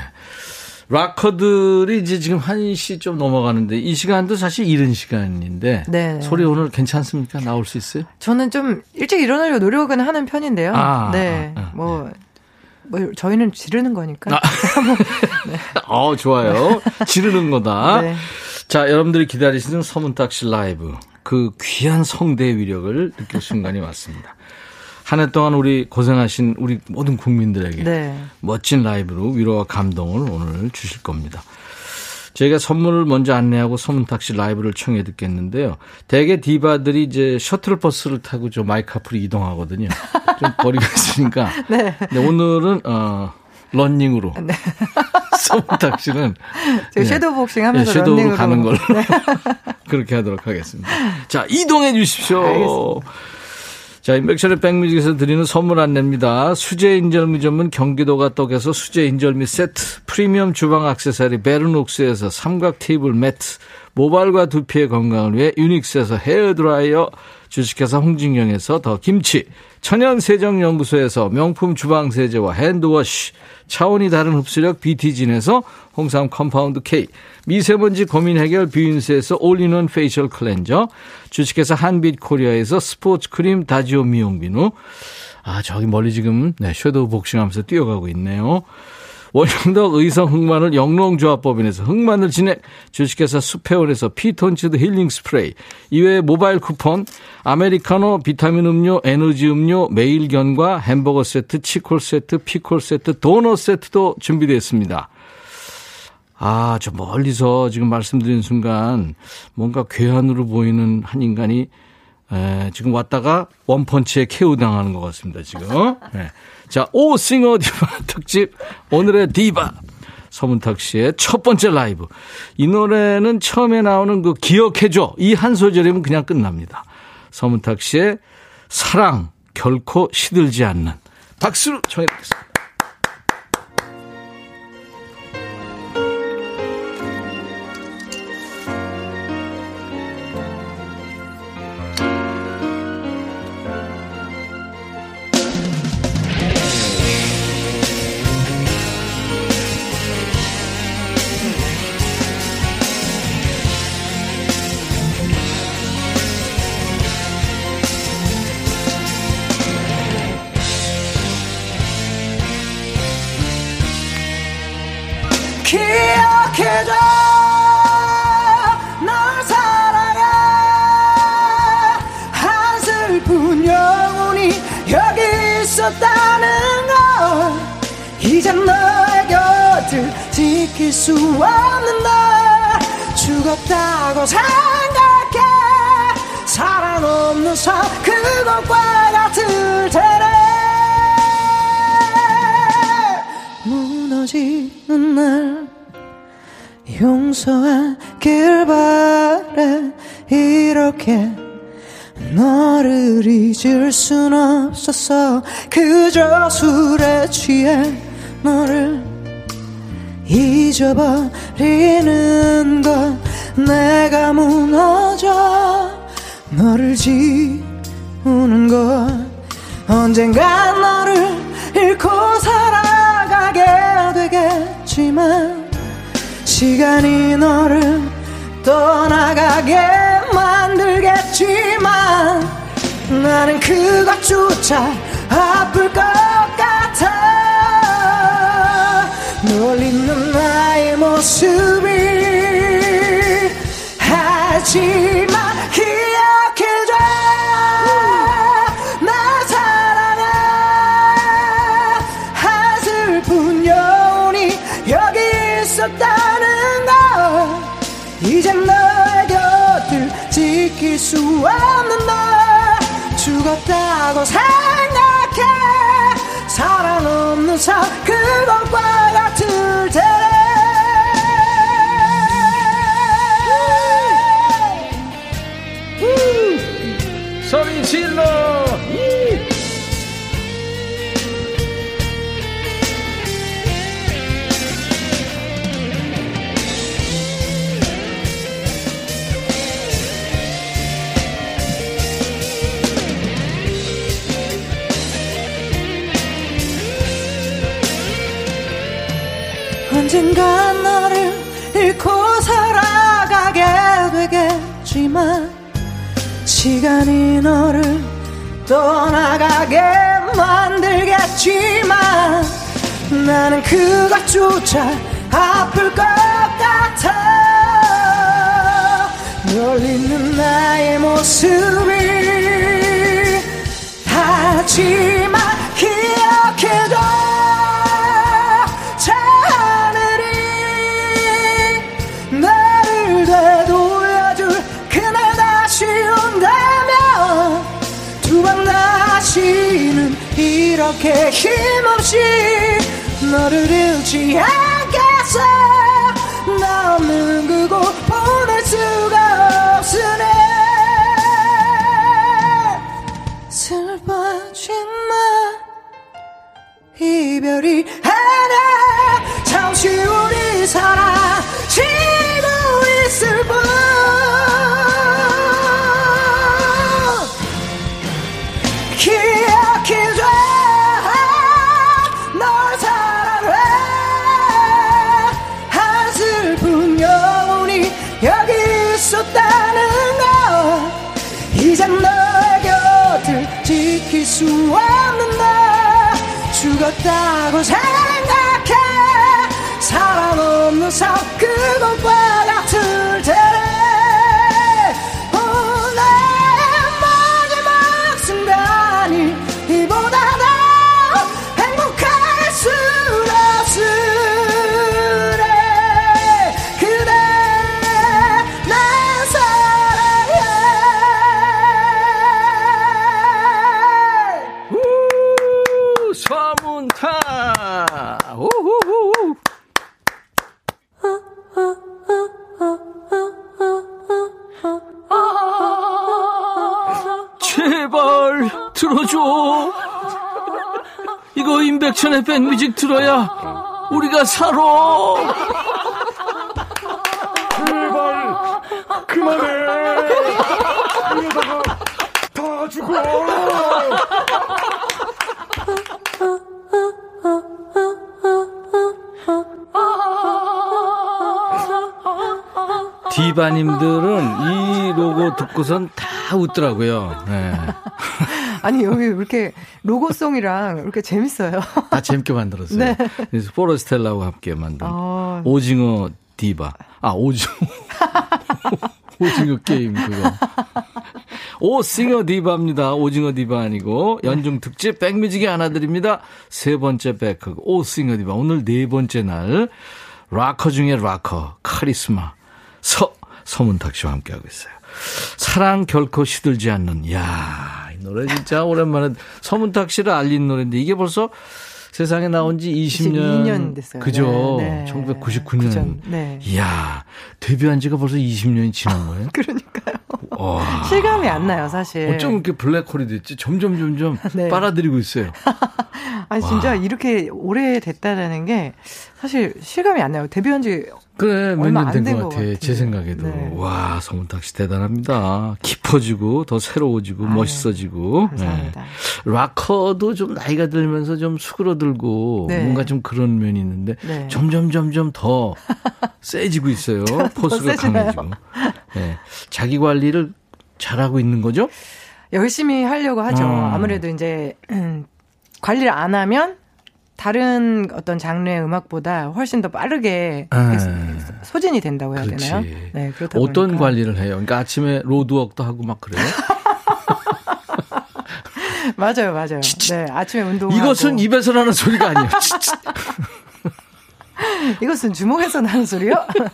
락커들이 이제 지금 1시 좀 넘어가는데 이 시간도 사실 이른 시간인데 네. 소리 오늘 괜찮습니까? 나올 수 있어요? 저는 좀 일찍 일어나려고 노력은 하는 편인데요. 아, 네. 아, 아, 뭐, 뭐, 저희는 지르는 거니까. 어, 좋아요. 지르는 거다. 네. 자, 여러분들이 기다리시는 서문탁 씨 라이브. 그 귀한 성대의 위력을 느낄 순간이 왔습니다. 한 해 동안 우리 고생하신 우리 모든 국민들에게 네. 멋진 라이브로 위로와 감동을 오늘 주실 겁니다. 저희가 선물을 먼저 안내하고 서문탁 씨 라이브를 청해 듣겠는데요. 대개 디바들이 이제 셔틀버스를 타고 저 마이카프로 이동하거든요. 좀 거리가 있으니까. 네. 근데 오늘은 어 런닝으로. 서문탁 씨는 제가 네. 섀도우 복싱 네, 하면서 섀도우로 런닝으로 가는 걸로. 네. 그렇게 하도록 하겠습니다. 자, 이동해 주십시오. 알겠습니다. 자, 임백천의 백뮤직에서 드리는 선물 안내입니다. 수제 인절미 전문 경기도가 떡에서 수제 인절미 세트, 프리미엄 주방 악세사리 베르녹스에서 삼각 테이블 매트, 모발과 두피의 건강을 위해 유닉스에서 헤어드라이어, 주식회사 홍진경에서 더 김치, 천연세정연구소에서 명품 주방세제와 핸드워시, 차원이 다른 흡수력 BT진에서 홍삼 compound K, 미세먼지 고민 해결 뷰인스에서 all-in-one facial cleanser, 주식회사 한빛 코리아에서 스포츠 크림 다지오 미용비누, 아, 저기 멀리 지금, 네, 섀도우 복싱하면서 뛰어가고 있네요. 원형덕 의성 흑마늘 영농조합법인에서 흑마늘 진액, 주식회사 수페온에서 피톤치드 힐링 스프레이, 이외에 모바일 쿠폰, 아메리카노, 비타민 음료, 에너지 음료, 매일견과 햄버거 세트, 치콜 세트, 피콜 세트, 도넛 세트도 준비되어 있습니다. 아, 저 멀리서 지금 말씀드린 순간 뭔가 괴한으로 보이는 한 인간이 에, 지금 왔다가 one punch에 KO 당하는 것 같습니다, 지금. 네. 자, 오 싱어 디바 특집 오늘의 디바 서문탁 씨의 첫 번째 라이브. 이 노래는 처음에 나오는 그 기억해줘 이 한 소절이면 그냥 끝납니다. 서문탁 씨의 사랑 결코 시들지 않는 박수로 청해 드리겠습니다. 죽었다고 생각해. 사랑 없는 삶 그것과 같을 테네. 무너지는 날 용서하길 바래. 이렇게 너를 잊을 순 없었어. 그저 술에 취해 너를 잊어버리는 건 내가 무너져 너를 지우는 건 언젠가 너를 잃고 살아가게 되겠지만 시간이 너를 떠나가게 만들겠지만 나는 그것조차 아플 것 같아. 널 잊는 나의 모습이. 하지만 기억해줘. 나 사랑해. 한 슬픈 영혼이 여기 있었다는 걸 이젠 너의 곁을 지킬 수 없는 널 죽었다고 생각해 사랑 없는 삶 그것과 같을 테네 소리 질러! 언젠가 너를 잃고 살아가게 되겠지만 시간이 너를 떠나가게 만들겠지만 나는 그것조차 아플 것 같아. 널 잊는 나의 모습 힘없이 너를 잃지 않겠 죽었다고 생각해. 사랑 없는 삶 그것과 백뮤직 들어야 우리가 살아. 제발 그만해 이러다가 다 죽어 디바님들은 이 로고 듣고선 다 웃더라고요. 네. 아니, 여기 왜 이렇게 로고송이랑 이렇게 재밌어요. 다 재밌게 만들었어요. 네. 그래서 포레스텔라와 함께 만든 어. 오징어 디바. 아, 오징어. 오징어 게임 그거. 오징어 디바입니다. 오징어 디바 아니고 송년 특집 백뮤직이 안아드립니다. 세 번째 백허그 오 싱어 디바. 오늘 네 번째 날 락커 중에 락커 카리스마 서 서문탁 씨와 함께 하고 있어요. 사랑 결코 시들지 않는 야, 이 노래 진짜 오랜만에 서문탁 씨를 알린 노래인데 이게 벌써 세상에 나온 지 20년 22년 됐어요. 그죠? 네, 네. 1999년. 그전, 네. 이야, 데뷔한 지가 벌써 20년이 지난 거예요? 그러니까요. 와. 실감이 안 나요, 사실. 어쩜 이렇게 블랙홀이 됐지? 점점 점점 네. 빨아들이고 있어요. 아니 진짜 와. 이렇게 오래 됐다라는 게 사실 실감이 안 나요. 데뷔한 지 그래, 몇 얼마 년안된된것것 같아. 제. 생각에도. 네. 와, 서문탁 씨 대단합니다. 깊어지고, 더 새로워지고, 아유, 멋있어지고. 감사합니다. 네. 락커도 좀 나이가 들면서 좀 수그러들고, 네. 뭔가 좀 그런 면이 있는데, 네. 점점, 점점 더 세지고 있어요. 포스가? 강해지고. 네. 자기 관리를 잘하고 있는 거죠? 열심히 하려고 하죠. 음. 아무래도 이제 음, 관리를 안 하면 다른 어떤 장르의 음악보다 훨씬 더 빠르게 아. 소진이 된다고 해야 그렇지. 되나요? 네, 그렇다 어떤 보니까. 관리를 해요? 그러니까 아침에 로드워크도 하고 막 그래요? 맞아요, 맞아요. 네, 아침에 운동. 이것은 입에서 나는 소리가 아니에요. 이것은 주먹에서 나는 소리요?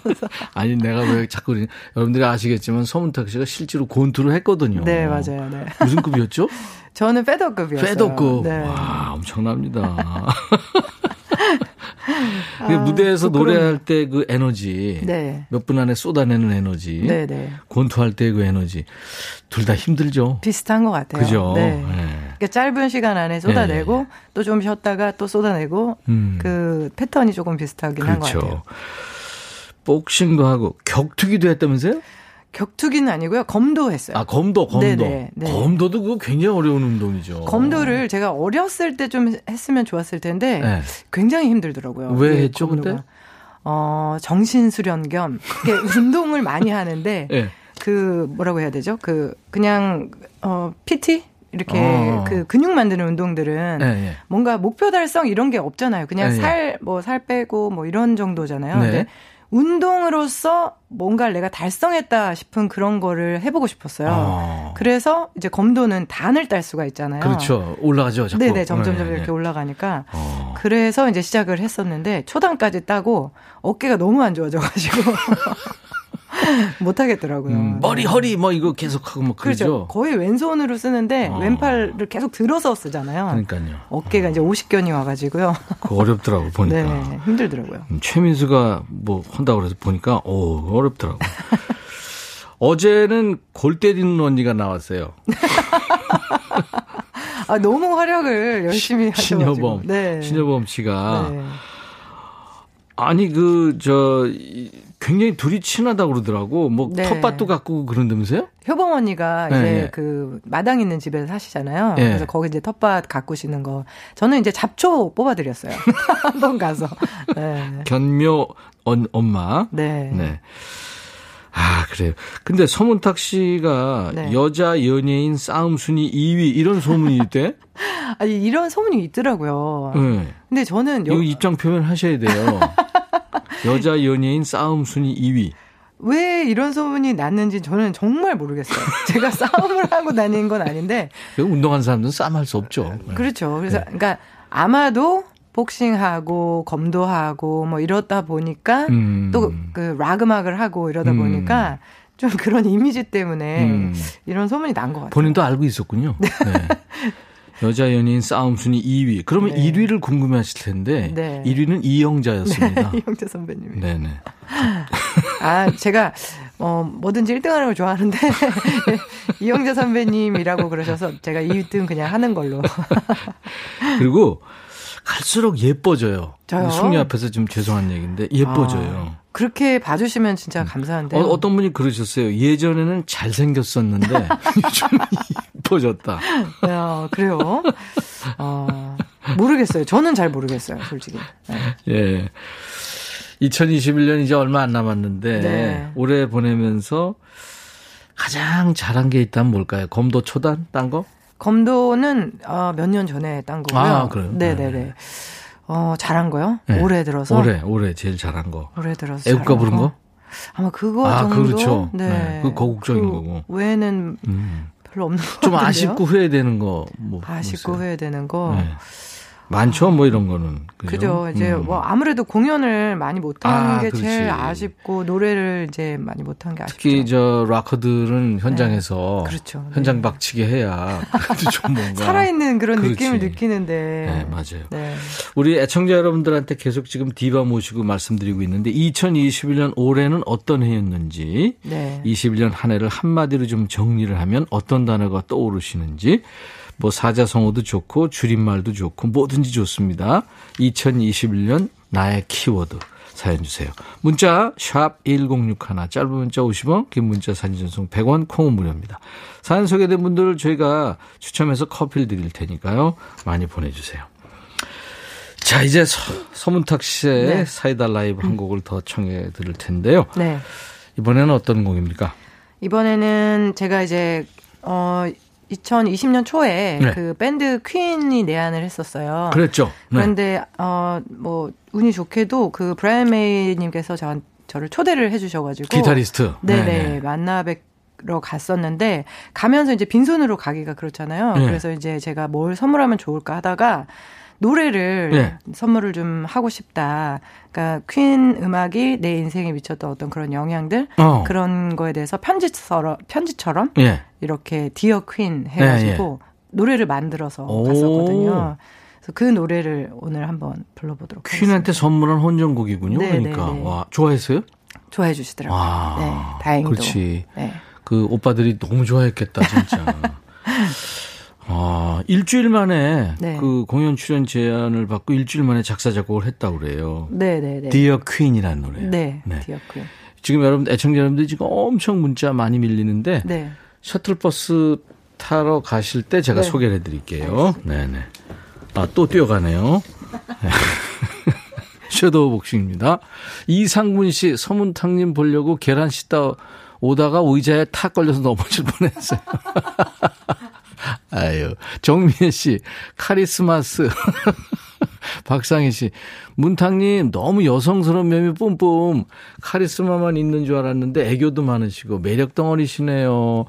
아니 내가 왜 자꾸 여러분들이 아시겠지만 서문탁 씨가 실제로 곤투를 했거든요. 네, 맞아요. 네. 무슨 급이었죠? 저는 페더급이었어요. 페더급. 네. 와 엄청납니다. 그 아, 무대에서 부끄럽네요. 노래할 때 그 에너지 네. 몇 분 안에 쏟아내는 에너지 네, 네. 곤투할 때 그 에너지 둘 다 힘들죠. 비슷한 것 같아요. 그죠? 네. 네. 그러니까 짧은 시간 안에 쏟아내고 또좀 쉬었다가 또 쏟아내고 음. 그 패턴이 조금 비슷하긴 한것 그렇죠. 같아요. 복싱도 하고 격투기도 했다면서요? 격투기는 아니고요. 검도 했어요. 아 검도 검도 네네, 네. 검도도 그거 굉장히 어려운 운동이죠. 검도를 제가 어렸을 때 좀 했으면 좋았을 텐데 네. 굉장히 힘들더라고요. 왜 했죠, 근데? 어, 정신 수련 겸 운동을 많이 하는데 예. 그 뭐라고 해야 되죠? 그 그냥 어 PT 이렇게 어. 그 근육 만드는 운동들은 예, 예. 뭔가 목표 달성 이런 게 없잖아요. 그냥 예, 예. 살뭐살 빼고 뭐 이런 정도잖아요. 네. 근데 운동으로서 뭔가 내가 달성했다 싶은 그런 거를 해보고 싶었어요. 어. 그래서 이제 검도는 단을 딸 수가 있잖아요. 그렇죠. 올라가죠. 자꾸. 네네 점점 점 네, 이렇게 네. 올라가니까 어. 그래서 이제 시작을 했었는데 초단까지 따고 어깨가 너무 안 좋아져가지고 못 하겠더라고요. 음, 머리 허리 뭐 이거 계속 하고 뭐 그렇죠. 그러죠. 거의 왼손으로 쓰는데 어. 왼팔을 계속 들어서 쓰잖아요. 그러니까요. 어깨가 이제 50견이 와가지고요. 그거 어렵더라고 보니까. 네, 힘들더라고요. 음, 최민수가 뭐 한다고 그래서 보니까 오 어렵더라고. 어제는 골 때리는 언니가 나왔어요. 아 너무 활약을 열심히 하셔가지고. 신여범. 네. 신여범 씨가 네. 아니 그 저 굉장히 둘이 친하다고 그러더라고. 뭐 네. 텃밭도 갖고 그런다면서요? 효범 언니가 이제 네, 네. 그 마당 있는 집에서 사시잖아요. 네. 그래서 거기 이제 텃밭 가꾸시는 거. 저는 이제 잡초 뽑아드렸어요. 한번 가서. 네. 견묘 언, 엄마. 네. 네. 아, 그래요. 근데 서문탁 씨가 네. 여자 연예인 싸움 순위 2위 이런 소문이 있대? 아니, 이런 소문이 있더라고요. 네. 근데 저는 여- 이거 입장 표현 하셔야 돼요. 여자 연예인 싸움 순위 2위. 왜 이런 소문이 났는지 저는 정말 모르겠어요. 제가 싸움을 하고 다니는 건 아닌데 운동하는 사람들은 싸움할 수 없죠. 네. 그렇죠. 그래서 그러니까 아마도 복싱하고 검도하고 뭐 이러다 보니까 음. 또그 락 음악을 하고 이러다 음. 보니까 좀 그런 이미지 때문에 음. 이런 소문이 난 것 같아요. 본인도 알고 있었군요. 네. 여자 연예인 싸움 순위 2위. 그러면 네. 1위를 궁금해 하실 텐데 네. 1위는 이영자였습니다. 이영재 선배님이. 네네. 아, 제가 어 뭐든지 1등하는 걸 좋아하는데 이영재 선배님이라고 그러셔서 제가 2등 그냥 하는 걸로. 그리고 갈수록 예뻐져요. 저요? 숙녀 앞에서 좀 죄송한 얘기인데 예뻐져요. 그렇게 봐주시면 진짜 감사한데요. 어, 어떤 분이 그러셨어요. 예전에는 잘생겼었는데 요즘 예뻐졌다. 야, 그래요? 어, 모르겠어요. 저는 잘 모르겠어요, 솔직히. 네. 예. 2021년 이제 얼마 안 남았는데 네. 올해 보내면서 가장 잘한 게 있다면 뭘까요? 검도 초단 딴 거? 검도는 어, 몇년 전에 딴 거고요. 아, 그래요? 네네 네. 어, 잘한 거요? 네. 올해 들어서? 올해 올해 제일 잘한 거. 올해 들어서. 애국가 부른 거? 아마 그거 아, 정도. 그렇죠. 네. 네, 그거 거국적인 그 거고. 외에는 음. 별로 없는 것좀 같은데요? 아쉽고 후회되는 거 뭐. 아쉽고 있어요? 후회되는 거. 네. 많죠, 뭐 이런 거는. 그죠? 그죠. 이제 음. 뭐 아무래도 공연을 많이 못한 아, 게 그렇지. 제일 아쉽고 노래를 이제 많이 못한 게 아쉽죠. 특히 저 락커들은 현장에서 그렇죠. 네. 현장 박치기 해야 그래도 좀 뭔가 살아있는 그런 그렇지. 느낌을 느끼는데. 네, 맞아요. 네. 우리 애청자 여러분들한테 계속 지금 디바 모시고 말씀드리고 있는데 2021년 올해는 어떤 해였는지 네. 21년 한 해를 한마디로 좀 정리를 하면 어떤 단어가 떠오르시는지 뭐 사자성어도 좋고 줄임말도 좋고 뭐든지 좋습니다. 2021년 나의 키워드 사연 주세요. 문자 샵 1061, 짧은 문자 50원, 긴 문자 사진 전송 100원, 콩은 무료입니다. 사연 소개된 분들 저희가 추첨해서 커피를 드릴 테니까요. 많이 보내주세요. 자, 이제 서, 문탁 씨의 네. 사이다 라이브 한 곡을 더 청해 드릴 텐데요. 네. 이번에는 어떤 곡입니까? 이번에는 제가 이제 어 2020년 초에 네. 그 밴드 퀸이 내한을 했었어요. 그랬죠. 네. 그런데 어뭐 운이 좋게도 그 브라이언 메이 님께서 저, 저를 초대를 해 주셔 가지고 기타리스트. 네네 네네. 만나 뵈러 갔었는데 가면서 이제 빈손으로 가기가 그렇잖아요. 네. 그래서 이제 제가 뭘 선물하면 좋을까 하다가 노래를 네. 선물을 좀 하고 싶다. 그러니까 퀸 음악이 내 인생에 미쳤던 어떤 그런 영향들 어. 그런 거에 대해서 편지처럼 편지처럼 예. 이렇게 Dear 퀸 해가지고 노래를 만들어서 오. 갔었거든요. 그래서 그 노래를 오늘 한번 불러보도록 퀸한테 선물한 헌정곡이군요. 네, 그러니까. 네, 네. 와, 좋아했어요? 좋아해 주시더라고요. 아, 네, 다행히도. 그렇지. 네. 그 오빠들이 너무 좋아했겠다, 진짜. 아, 일주일 만에 네. 그 공연 출연 제안을 받고 일주일 만에 작사 작곡을 했다고 그래요. 네, 네, 네. Dear 퀸이라는 노래. 네, 네. Dear 퀸. 지금 여러분 애청자 여러분들이 지금 엄청 문자 많이 밀리는데 네. 셔틀버스 타러 가실 때 제가 네. 소개를 해 드릴게요. 네 네. 아, 또 뛰어가네요. 네. 섀도우 복싱입니다. 이상문 씨, 서문탁님 보려고 계란 씻다 오다가 의자에 탁 걸려서 넘어질 뻔했어요. 아유, 정미애 씨, 카리스마스. 박상희 씨, 문탁님 너무 여성스러운 면이 뿜뿜. 카리스마만 있는 줄 알았는데 애교도 많으시고 매력 덩어리시네요.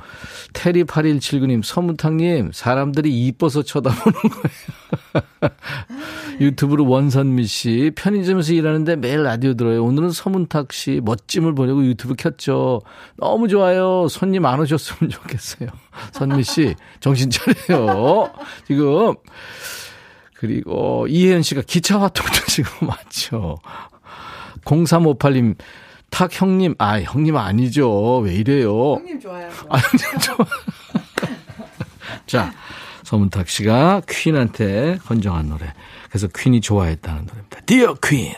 테리 8179님, 서문탁님 사람들이 이뻐서 쳐다보는 거예요. 유튜브로 원선미 씨, 편의점에서 일하는데 매일 라디오 들어요. 오늘은 서문탁 씨 멋짐을 보려고 유튜브 켰죠. 너무 좋아요. 손님 안 오셨으면 좋겠어요. 선미 씨, 정신 차려요. 지금. 그리고 이혜연 씨가 기차 화통도 지금 맞죠. 0358님, 탁 형님, 아, 형님 아니죠. 왜 이래요? 형님 좋아요. 아, 형님 좋아. 자, 서문탁 씨가 퀸한테 헌정한 노래. 그래서 퀸이 좋아했다는 노래입니다. Dear Queen.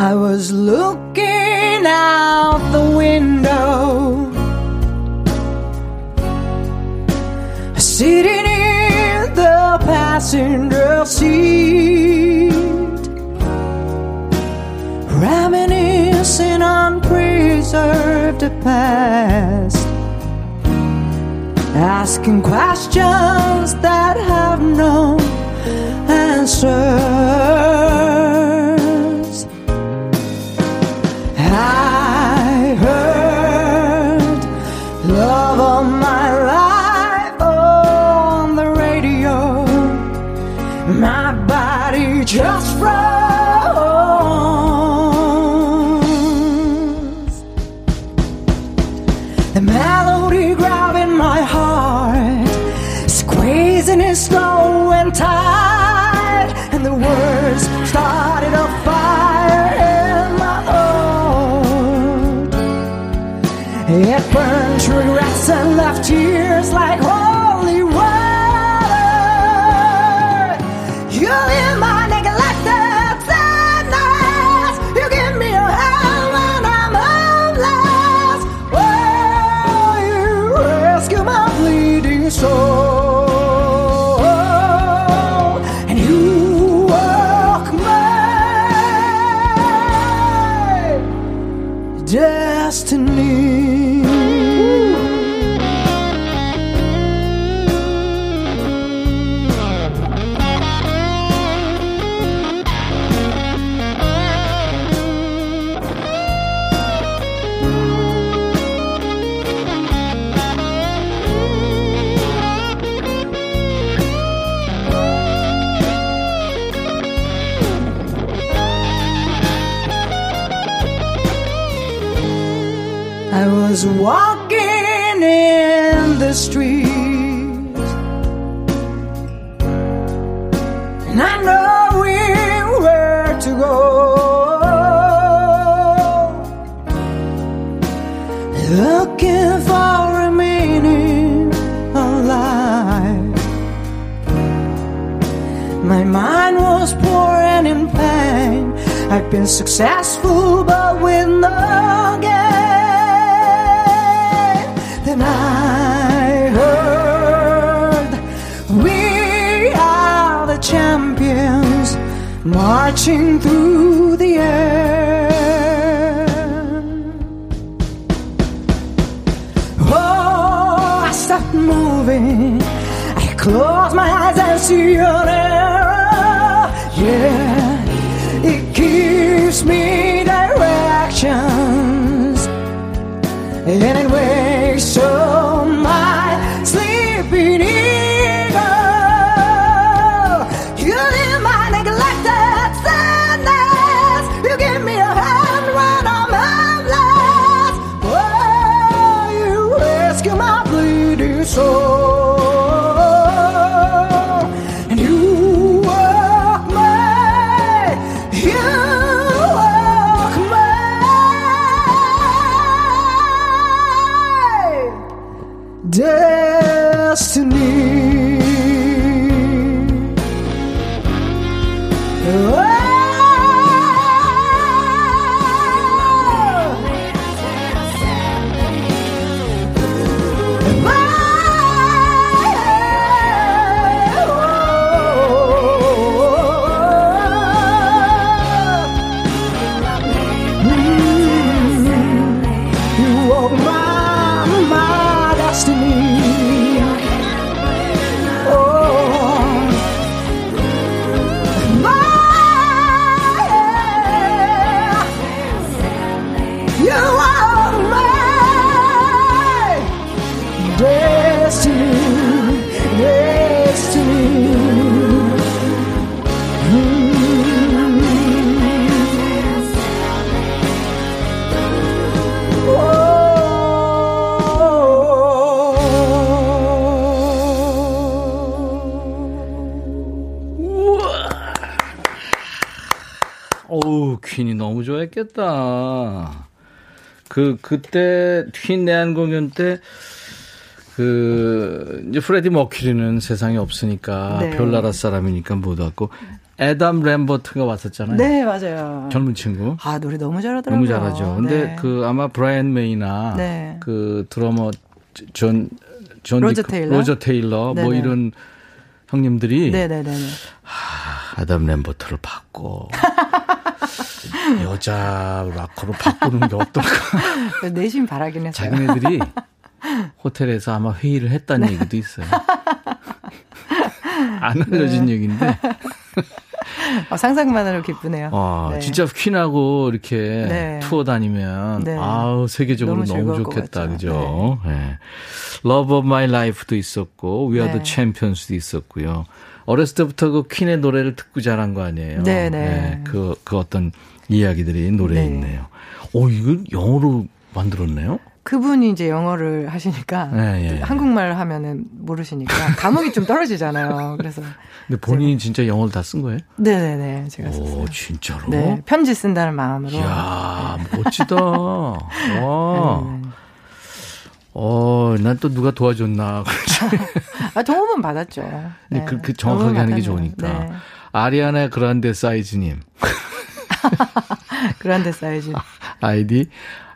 I was looking out the window, in the passenger seat, reminiscing on preserved past, asking questions that have no answers. I was walking in the street, and I know where to go. Looking for a meaning of life. My mind was poor and in pain. I've been successful, but with no gain. Marching through the air. Oh, I stopped moving. I close my eyes and see an error. 좋아했겠다. 그, 그때, 퀸 내한 공연 때, 그, 이제 프레디 머큐리는 세상에 없으니까, 네. 별나라 사람이니까 못 왔고, 아담 램버트가 왔었잖아요. 네, 맞아요. 젊은 친구. 아, 노래 너무 잘하더라고요. 너무 잘하죠. 근데 네. 그 아마 브라이언 메이나 네. 그 드러머 존, 존 로저 디크- 테일러? 로저 테일러 뭐 네네. 이런 형님들이 네네네. 아담 램버트를 받고 여자 락커로 바꾸는 게 어떨까? 내심 바라긴 했어요. 자기네들이 호텔에서 아마 회의를 했다는 얘기도 있어요. 안 알려진 네. 얘기인데. 어, 상상만으로 기쁘네요. 와, 네. 진짜 퀸하고 이렇게 네. 투어 다니면 네. 아우 세계적으로 너무 너무, 좋겠다. 그죠? 네. Love of My Life도 있었고, We Are the 네. Champions도 있었고요. 어렸을 때부터 그 퀸의 노래를 듣고 자란 거 아니에요? 네, 네. 그, 그 어떤 이야기들이 노래에 네. 있네요. 오, 이건 영어로 만들었네요? 그분이 이제 영어를 하시니까 네, 예. 한국말 하면은 모르시니까 감흥이 좀 떨어지잖아요. 그래서 근데 본인이 진짜 영어를 다 쓴 거예요? 네네네 제가 썼어요. 오, 진짜로? 네 편지 쓴다는 마음으로. 이야, 멋지다. 와. 어, 난 또 누가 도와줬나. 아 도움은 받았죠. 근데 그, 그 정확하게 도움은 하는 게. 좋으니까. 네. 아리아나 그란데 사이즈님. 그란데 사이즈. 아이디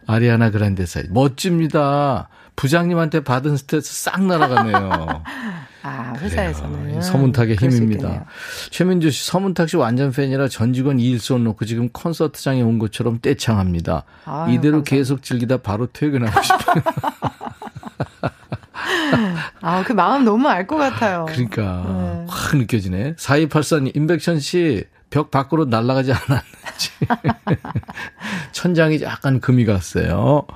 아리아나 그란데 사이즈. 멋집니다. 부장님한테 받은 스트레스 싹 날아가네요. 아 회사에서는 서문탁의 힘입니다. 최민주 씨, 서문탁 씨 완전 팬이라 전 직원 일 손 놓고 지금 콘서트장에 온 것처럼 떼창합니다. 아유, 이대로 감사합니다. 계속 즐기다 바로 퇴근하고 싶어요. 아, 그 마음 너무 알 것 같아요. 그러니까 네. 확 느껴지네. 4284님, 임백천 씨 벽 밖으로 날아가지 않았는지. 천장이 약간 금이 갔어요.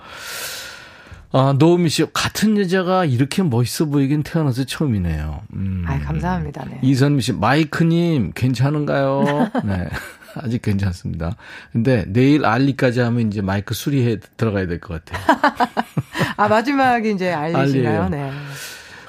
아, 노우미 씨, 같은 여자가 이렇게 멋있어 보이긴 태어나서 처음이네요. 음. 아, 감사합니다. 네. 이선미 씨, 마이크님, 괜찮은가요? 네. 아직 괜찮습니다. 근데 내일 알리까지 하면 이제 마이크 수리해 들어가야 될 것 같아요. 아, 마지막에 이제 알리시나요? 네.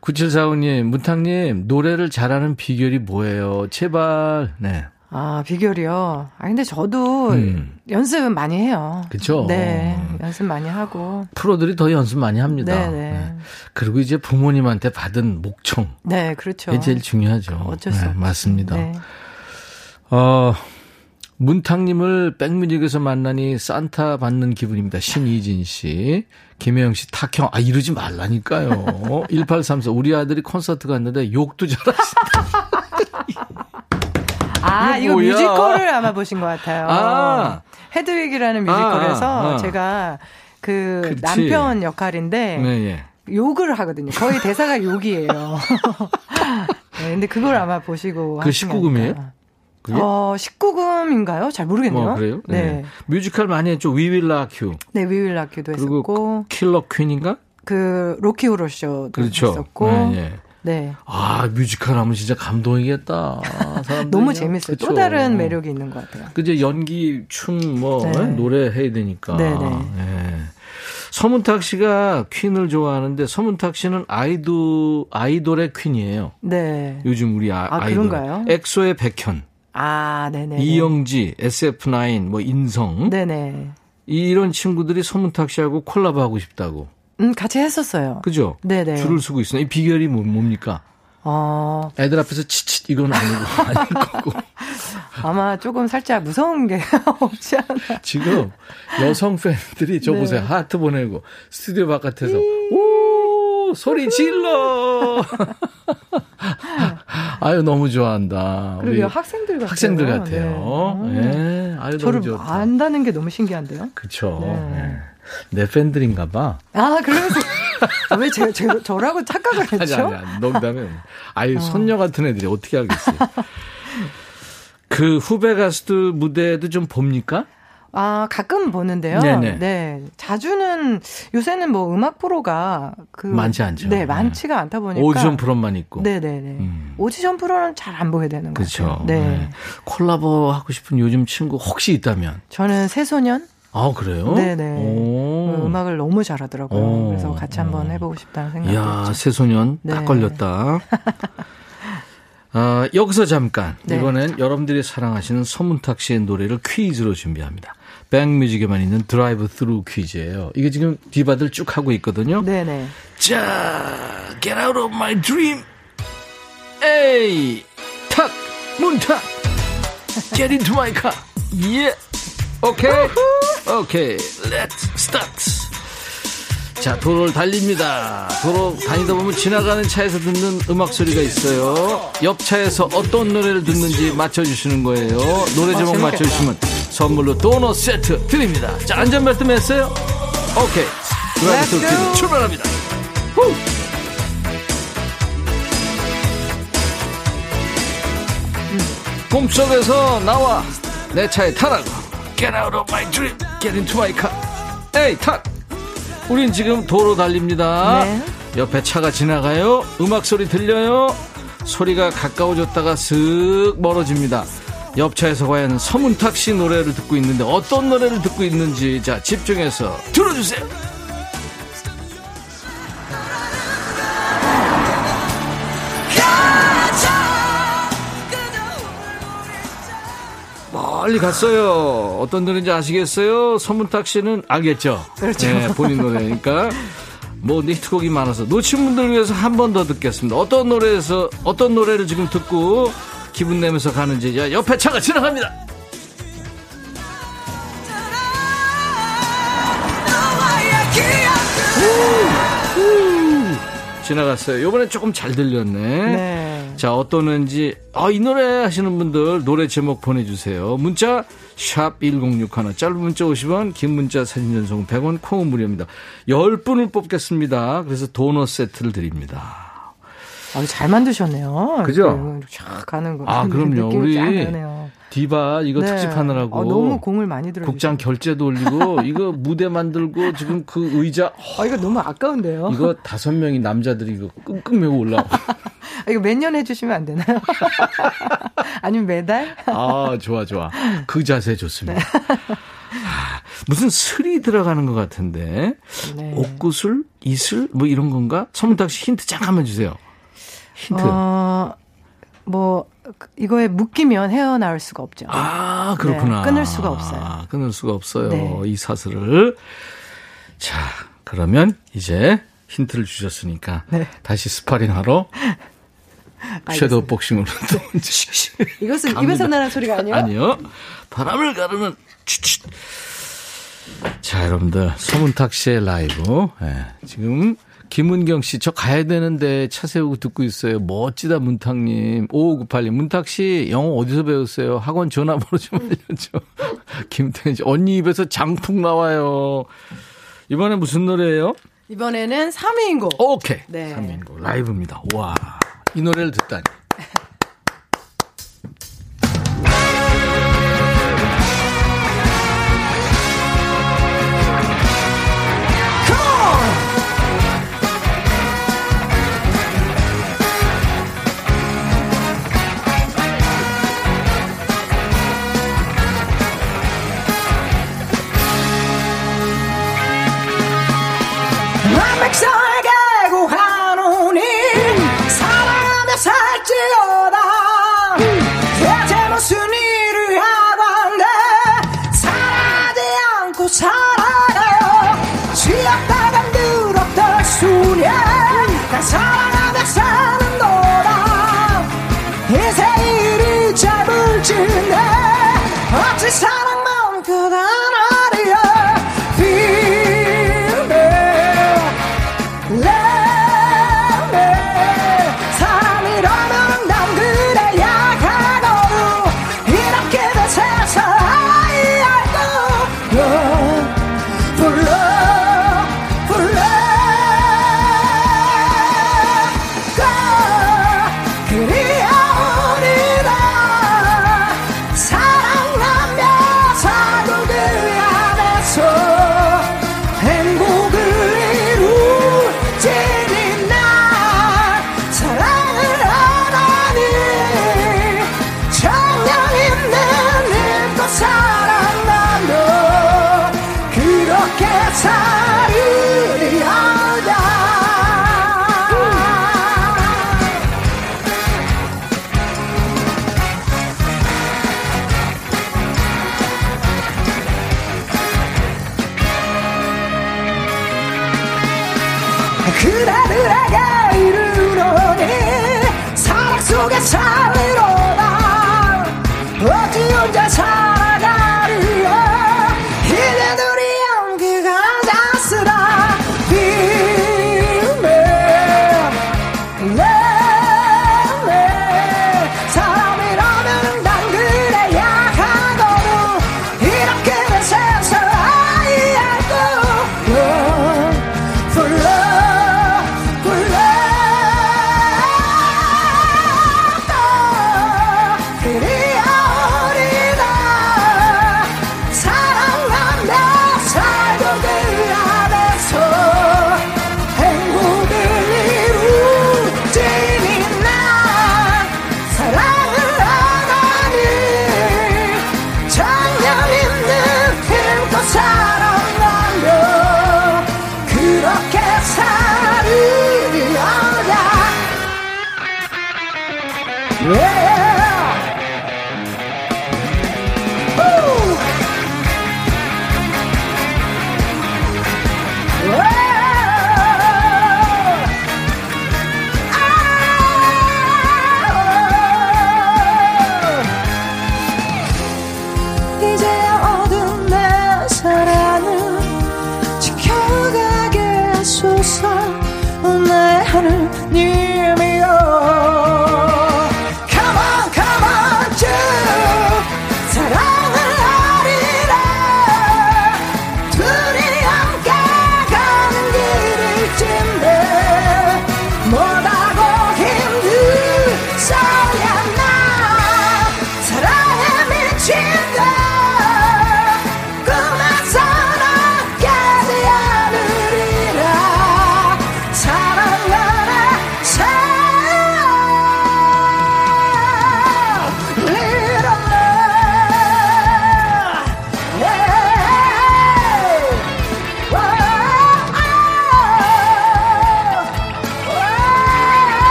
9745님, 문탁님, 노래를 잘하는 비결이 뭐예요? 제발, 네. 아, 비결이요. 아, 근데 저도 음. 연습은 많이 해요. 그쵸? 네. 연습 많이 하고. 프로들이 더 연습 많이 합니다. 네, 네. 그리고 이제 부모님한테 받은 목청. 네, 그렇죠. 이게 제일 중요하죠. 어쩔 수 네, 없죠. 맞습니다. 네. 어, 문탁님을 백뮤직에서 만나니 산타 받는 기분입니다. 신이진 씨. 김혜영 씨, 탁형. 아, 이러지 말라니까요. 1834. 우리 아들이 콘서트 갔는데 욕도 잘하신다. 아, 이거 뭐야? 뮤지컬을 아마 보신 것 같아요. 아. 헤드윅이라는 뮤지컬에서 아, 아. 제가 그 그치. 남편 역할인데 네, 예. 욕을 하거든요. 거의 대사가 욕이에요. 네, 근데 그걸 아마 보시고 그 하신 게 19금이에요? 그게? 어, 19금인가요? 잘 모르겠네요. 어, 그래요? 네. 뮤지컬 많이 했죠. We Will Rock You. 네, 위윌라큐도 했었고 Killer Queen인가? 그 Rocky Horror Show도 그렇죠. 했었고 네, 예. 네. 아, 뮤지컬 하면 진짜 감동이겠다. 너무 재밌어요. 또 그쵸. 다른 매력이 있는 것 같아요. 그제 연기, 춤, 뭐, 네. 노래 해야 되니까. 네네. 예. 서문탁 씨가 퀸을 좋아하는데, 서문탁 씨는 아이돌, 아이돌의 퀸이에요. 네. 요즘 우리 아, 아. 그런가요? 엑소의 백현, 아, 네네. 이영지, SF9, 뭐, 인성. 네네. 이런 친구들이 서문탁 씨하고 콜라보 하고 싶다고. 음, 같이 했었어요. 그죠? 네네. 줄을 서고 있어요. 이 비결이 뭐, 뭡니까? 어, 애들 앞에서 치치 이건 아니고 아닐 거고 아마 조금 살짝 무서운 게 없지 않아. 지금 여성 팬들이 저 네. 보세요 하트 보내고 스튜디오 바깥에서 오 소리 질러 아유 너무 좋아한다 그리고 학생들 같아요. 학생들 같아요 네. 예 아유 저를 너무 좋다 안다는 게 너무 신기한데요. 그쵸 네. 예. 내 팬들인가 봐 아, 그러면서 왜 제, 제, 저라고 착각을 아니 했죠? 아니 아니 농담은 아유 어. 손녀 같은 애들이 어떻게 알겠어요 그 후배 가수들 무대도 좀 봅니까? 아, 가끔 보는데요. 네네. 네. 자주는 요새는 뭐 음악 프로가 그 많지 않죠. 네, 많지가 않다 보니까 오디션 프로만 있고. 네, 네, 네. 음. 오디션 프로는 잘 안 보게 되는 것 그렇죠. 같아요. 네. 콜라보 하고 싶은 요즘 친구 혹시 있다면? 저는 새소년 아 그래요? 네, 네. 오. 음악을 너무 잘하더라고요. 오. 그래서 같이 한번 해 보고 싶다는 생각이 이야 들죠. 새소년 딱 네. 걸렸다. 아, 여기서 잠깐 네. 이번엔 여러분들이 사랑하시는 서문탁 씨의 노래를 퀴즈로 준비합니다. 백뮤직에만 있는 드라이브 스루 퀴즈예요. 이게 지금 디바들 쭉 하고 있거든요. 네네. 자, get out of my dream. 에이, 탁, 문탁. Get into my car. Yeah. 오케이. 오케이. Let's start. 자, 도로를 달립니다. 도로 다니다 보면 지나가는 차에서 듣는 음악 소리가 있어요. 옆 차에서 어떤 노래를 듣는지 맞춰주시는 거예요. 노래 아, 제목 재밌겠다. 맞춰주시면 선물로 도넛 세트 드립니다. 자, 안전벨트 맸어요? 오케이. 드라이브. 퀴즈 출발합니다. 후! 꿈속에서 나와 내 차에 타라고 Get out of my dream Get into my car 에이 탁 우린 지금 도로 달립니다. 네. 옆에 차가 지나가요. 음악 소리 들려요. 소리가 가까워졌다가 슥 멀어집니다. 옆차에서 과연 서문탁 씨 노래를 듣고 있는데 어떤 노래를 듣고 있는지 자 집중해서 들어주세요 멀리 갔어요. 어떤 노래인지 아시겠어요? 서문탁 씨는 알겠죠? 그렇죠. 네, 본인 노래니까. 뭐 히트곡이 많아서 놓친 분들을 위해서 한 번 더 듣겠습니다. 어떤 노래에서 어떤 노래를 지금 듣고 기분 내면서 가는지 야, 옆에 차가 지나갑니다. 지나갔어요. 이번에 조금 잘 들렸네. 네. 자, 어떠는지, 아, 이 노래 하시는 분들 노래 제목 보내주세요. 문자, 샵 1061, 짧은 문자 50원, 긴 문자 사진 전송 100원, 콩은 무료입니다. 10분을 뽑겠습니다. 그래서 도넛 세트를 드립니다. 아, 잘 만드셨네요. 그죠? 이렇게 쫙 가는 거. 아, 그럼요. 느낌이 우리. 디바 이거 네. 특집하느라고. 아, 너무 공을 많이 들어. 국장 결제도 올리고, 이거 무대 만들고, 지금 그 의자, 아, 이거 너무 아까운데요. 이거 다섯 명이 남자들이 이거 끙끙 매고 올라오고. 아, 이거 몇년 해주시면 안 되나요? 아니면 매달? 아, 좋아, 좋아. 그 자세 좋습니다. 아, 무슨 슬이 들어가는 것 같은데. 네. 옥구슬? 이슬? 뭐 이런 건가? 서문탁 씨 힌트 잠깐만 주세요. 힌트. 어, 뭐, 이거에 묶이면 헤어나올 수가 없죠. 아, 그렇구나. 네, 끊을 수가 없어요. 아, 끊을 수가 없어요. 네. 이 사슬을. 자, 그러면 이제 힌트를 주셨으니까 네. 다시 스파링 하러 섀도우 복싱으로 또 이것은. 입에서 나는 소리가 아니에요? 아니요. 바람을 가르는. 자, 여러분들 서문탁 씨의 라이브. 예, 지금 김은경 씨, 저 가야 되는데 차 세우고 듣고 있어요. 멋지다, 문탁님. 5598님, 문탁 씨, 영어 어디서 배웠어요? 학원 전화번호 좀 알려줘. 김태현 씨, 언니 입에서 장풍 나와요. 이번에 무슨 노래예요? 이번에는 3위인 곡. 오케이. 네. 3인곡 라이브입니다. 와, 이 노래를 듣다니. 그대들에게 이르노니 사랑 속에 살리로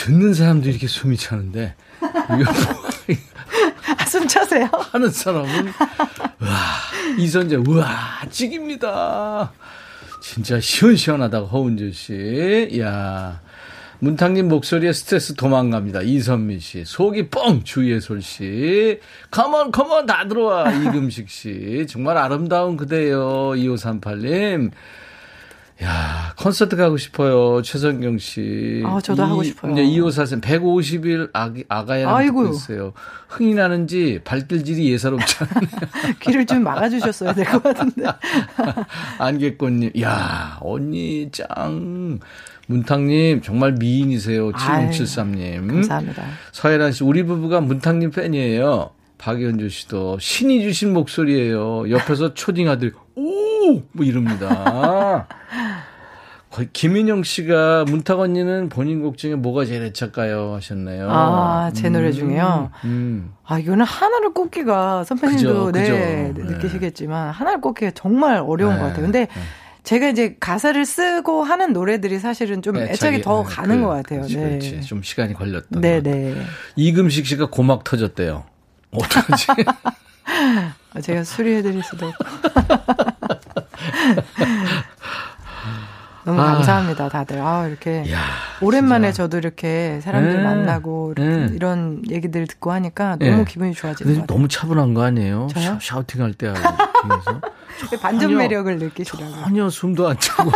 듣는 사람도 이렇게 숨이 차는데 뭐 아, 숨 차세요? 하는 사람은 와 이선재 우와 찍입니다. 진짜 시원시원하다고 허은주 씨. 야 문탕님 목소리에 스트레스 도망갑니다. 이선미 씨. 속이 뻥 주예솔 씨. 컴온 컴온 다 들어와 이금식 씨. 정말 아름다운 그대요. 2538님. 야, 콘서트 가고 싶어요. 최성경 씨. 아, 저도 하고 싶어요. 이제 2호사선 150일 아, 아가야. 듣고 있어요. 흥이 나는지 발길질이 예사롭지 않네요. 귀를 좀 막아주셨어야 될 것 같은데. 안개꽃님, 야, 언니 짱. 문탕님, 정말 미인이세요. 아유, 7073님. 감사합니다. 서혜란 씨, 우리 부부가 문탕님 팬이에요. 박연주 씨도 신이 주신 목소리예요. 옆에서 초딩 아들, 오! 뭐 이럽니다. 거의 김인영 씨가 문탁 언니는 본인 곡 중에 뭐가 제일 애착가요 하셨네요. 아, 제 노래 중에요? 음. 아, 이거는 하나를 꼽기가 선배님도 그죠, 네, 그죠. 네, 느끼시겠지만 하나를 꼽기가 정말 어려운 네, 것 같아요. 근데 제가 이제 가사를 쓰고 하는 노래들이 사실은 좀 애착이 더 네, 가는 그, 것 같아요. 그렇지, 네. 그렇지. 좀 시간이 걸렸던. 네, 네. 이금식 씨가 고막 터졌대요. 어떡하지? 아, 제가 수리해드릴 수도. 너무 아. 감사합니다, 다들. 아, 이렇게. 오랜만에 저도 이렇게 사람들 네. 만나고 이렇게 네. 이런 얘기들 듣고 하니까 너무 네. 기분이 좋아지는 것 같아요. 너무 차분한 거 아니에요? 저요? 샤, 샤우팅 할 때 하고. 뒤에서. 반전 매력을 느끼시라고. 전혀 숨도 안 차고.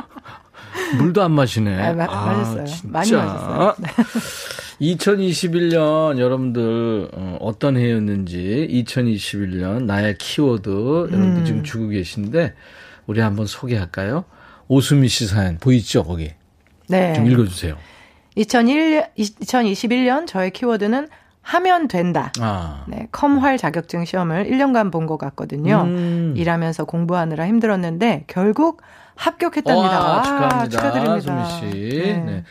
물도 안 마시네. 아, 마- 마셨어요. 많이 마셨어요. 네. 2021년 여러분들 어, 어떤 해였는지 2021년 나의 키워드 여러분들 음. 지금 주고 계신데 우리 한번 소개할까요? 오수미 씨 사연 보이죠 거기 네. 좀 읽어주세요. 2001, 2021년 저의 키워드는 하면 된다. 아, 네, 컴활 자격증 시험을 1년간 본 것 같거든요. 음. 일하면서 공부하느라 힘들었는데 결국 합격했답니다. 와, 와, 축하합니다. 축하드립니다. 수미 씨. 네. 네.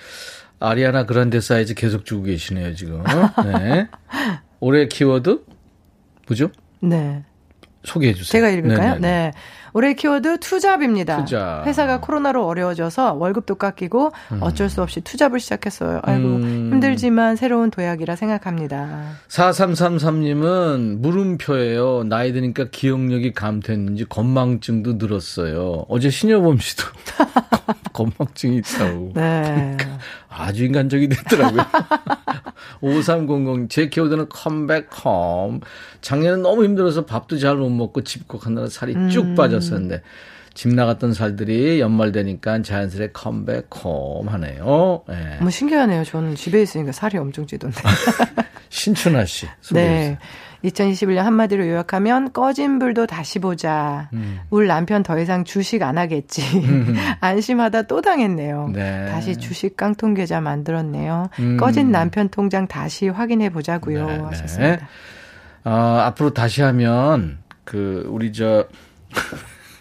아리아나 그란데 사이즈 계속 주고 계시네요 지금. 네. 올해 키워드 뭐죠? 네. 소개해 주세요. 제가 읽을까요? 네네네. 네. 올해 키워드 투잡입니다. 투잡. 회사가 코로나로 어려워져서 월급도 깎이고 어쩔 수 없이 투잡을 시작했어요. 아이고 음. 힘들지만 새로운 도약이라 생각합니다. 4333님은 물음표예요. 나이 드니까 기억력이 감퇴했는지 건망증도 늘었어요. 어제 신여범 씨도 건망증이 있다고. 네. 아주 인간적이 됐더라고요. 5300, 제 키워드는 컴백홈. 작년에 너무 힘들어서 밥도 잘 못 먹고 집콕하느라 살이 쭉 음. 빠졌었는데, 집 나갔던 살들이 연말 되니까 자연스레 컴백홈 하네요. 예. 너무 신기하네요. 저는 집에 있으니까 살이 엄청 찌던데. 신춘하 씨. 소개해주세요. 네. 2021년 한마디로 요약하면 꺼진 불도 다시 보자. 음. 울 남편 더 이상 주식 안 하겠지. 안심하다 또 당했네요. 네. 다시 주식 깡통 계좌 만들었네요. 음. 꺼진 남편 통장 다시 확인해 보자고요. 네, 하셨습니다. 네. 어, 앞으로 다시 하면 그 우리 저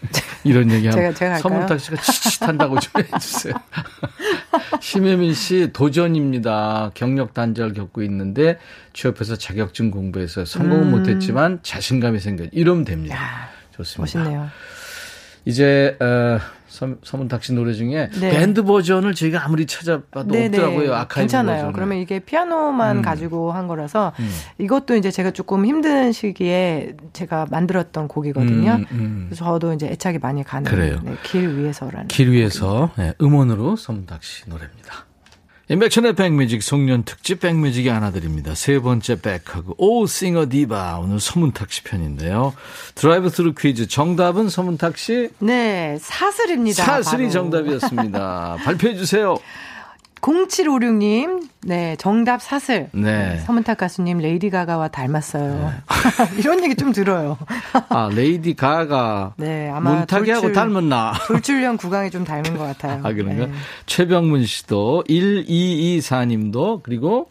이런 얘기하면 제가- 제가 할까요? 서문탁 씨가 치치한다고 좀 해주세요. 심혜민 씨 도전입니다. 경력 단절 겪고 있는데 취업해서 자격증 공부해서 성공은 음. 못했지만 자신감이 생겨. 이러면 됩니다. 좋습니다. 멋있네요. 이제 어, 서, 서문탁 씨 노래 중에 네. 밴드 버전을 저희가 아무리 찾아봐도 네네. 없더라고요. 아카이브 괜찮아요. 버전은. 그러면 이게 피아노만 음. 가지고 한 거라서 음. 이것도 이제 제가 조금 힘든 시기에 제가 만들었던 곡이거든요. 음, 음. 그래서 저도 이제 애착이 많이 가는 그래요. 네, 길 위에서라는. 길 위에서 네, 음원으로 서문탁 씨 노래입니다. 임백천의 백뮤직 송년 특집 백뮤직이 하나 드립니다. 세 번째 백하고 오 싱어 디바 오늘 서문탁 씨 편인데요. 드라이브 스루 퀴즈 정답은 서문탁 씨 네, 사슬입니다. 사슬이 바로. 정답이었습니다. 발표해 주세요. 0756님, 네, 정답 사슬. 네. 서문탁 가수님 레이디 가가와 닮았어요. 이런 얘기 좀 들어요. 아 레이디 가가 네, 아마 문탁이하고 돌출- 닮았나? 돌출형 구강이 좀 닮은 것 같아요. 아 그런가? 네. 최병문 씨도 1224님도 그리고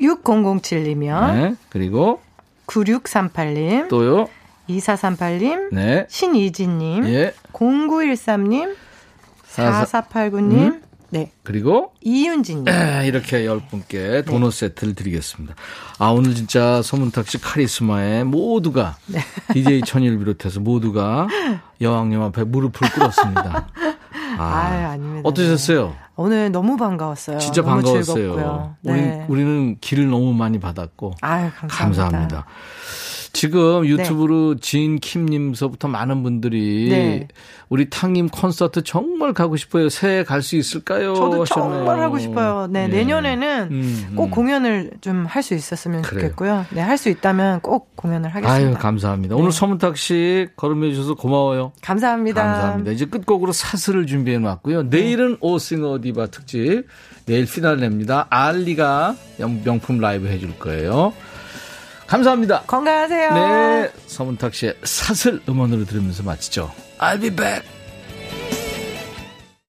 6007님이요. 네 그리고 9638님. 또요. 2438님. 네. 신이진님. 예. 0913님. 사사- 4489님. 음? 네. 그리고 이윤진님. 에, 이렇게 열 분께 도넛 세트를 드리겠습니다. 아, 오늘 진짜 서문탁 씨 카리스마에 모두가, DJ 천일 비롯해서 모두가 여왕님 앞에 무릎을 꿇었습니다. 아, 아유, 아닙니다. 어떠셨어요? 오늘 너무 반가웠어요. 진짜 너무 반가웠어요. 즐겁고요. 네. 우리, 우리는 길을 너무 많이 받았고. 아유, 감사합니다. 감사합니다. 지금 유튜브로 진킴님서부터 많은 분들이 네. 우리 탕님 콘서트 정말 가고 싶어요. 새해 갈 수 있을까요? 저도 하셨네요. 정말 하고 싶어요. 네, 예. 내년에는 음, 꼭 음. 공연을 좀 할 수 있었으면 그래요. 좋겠고요. 네, 할 수 있다면 꼭 공연을 하겠습니다. 아유, 감사합니다. 오늘 서문탁 씨 걸음해 주셔서 고마워요. 감사합니다. 감사합니다. 이제 끝곡으로 사슬을 준비해 놨고요. 내일은 오싱어 디바 특집, 내일 피날레입니다. 알리가 영- 명품 라이브 해줄 거예요. 감사합니다. 건강하세요. 네, 서문탁 씨의 사슬 음원으로 들으면서 마치죠. I'll be back.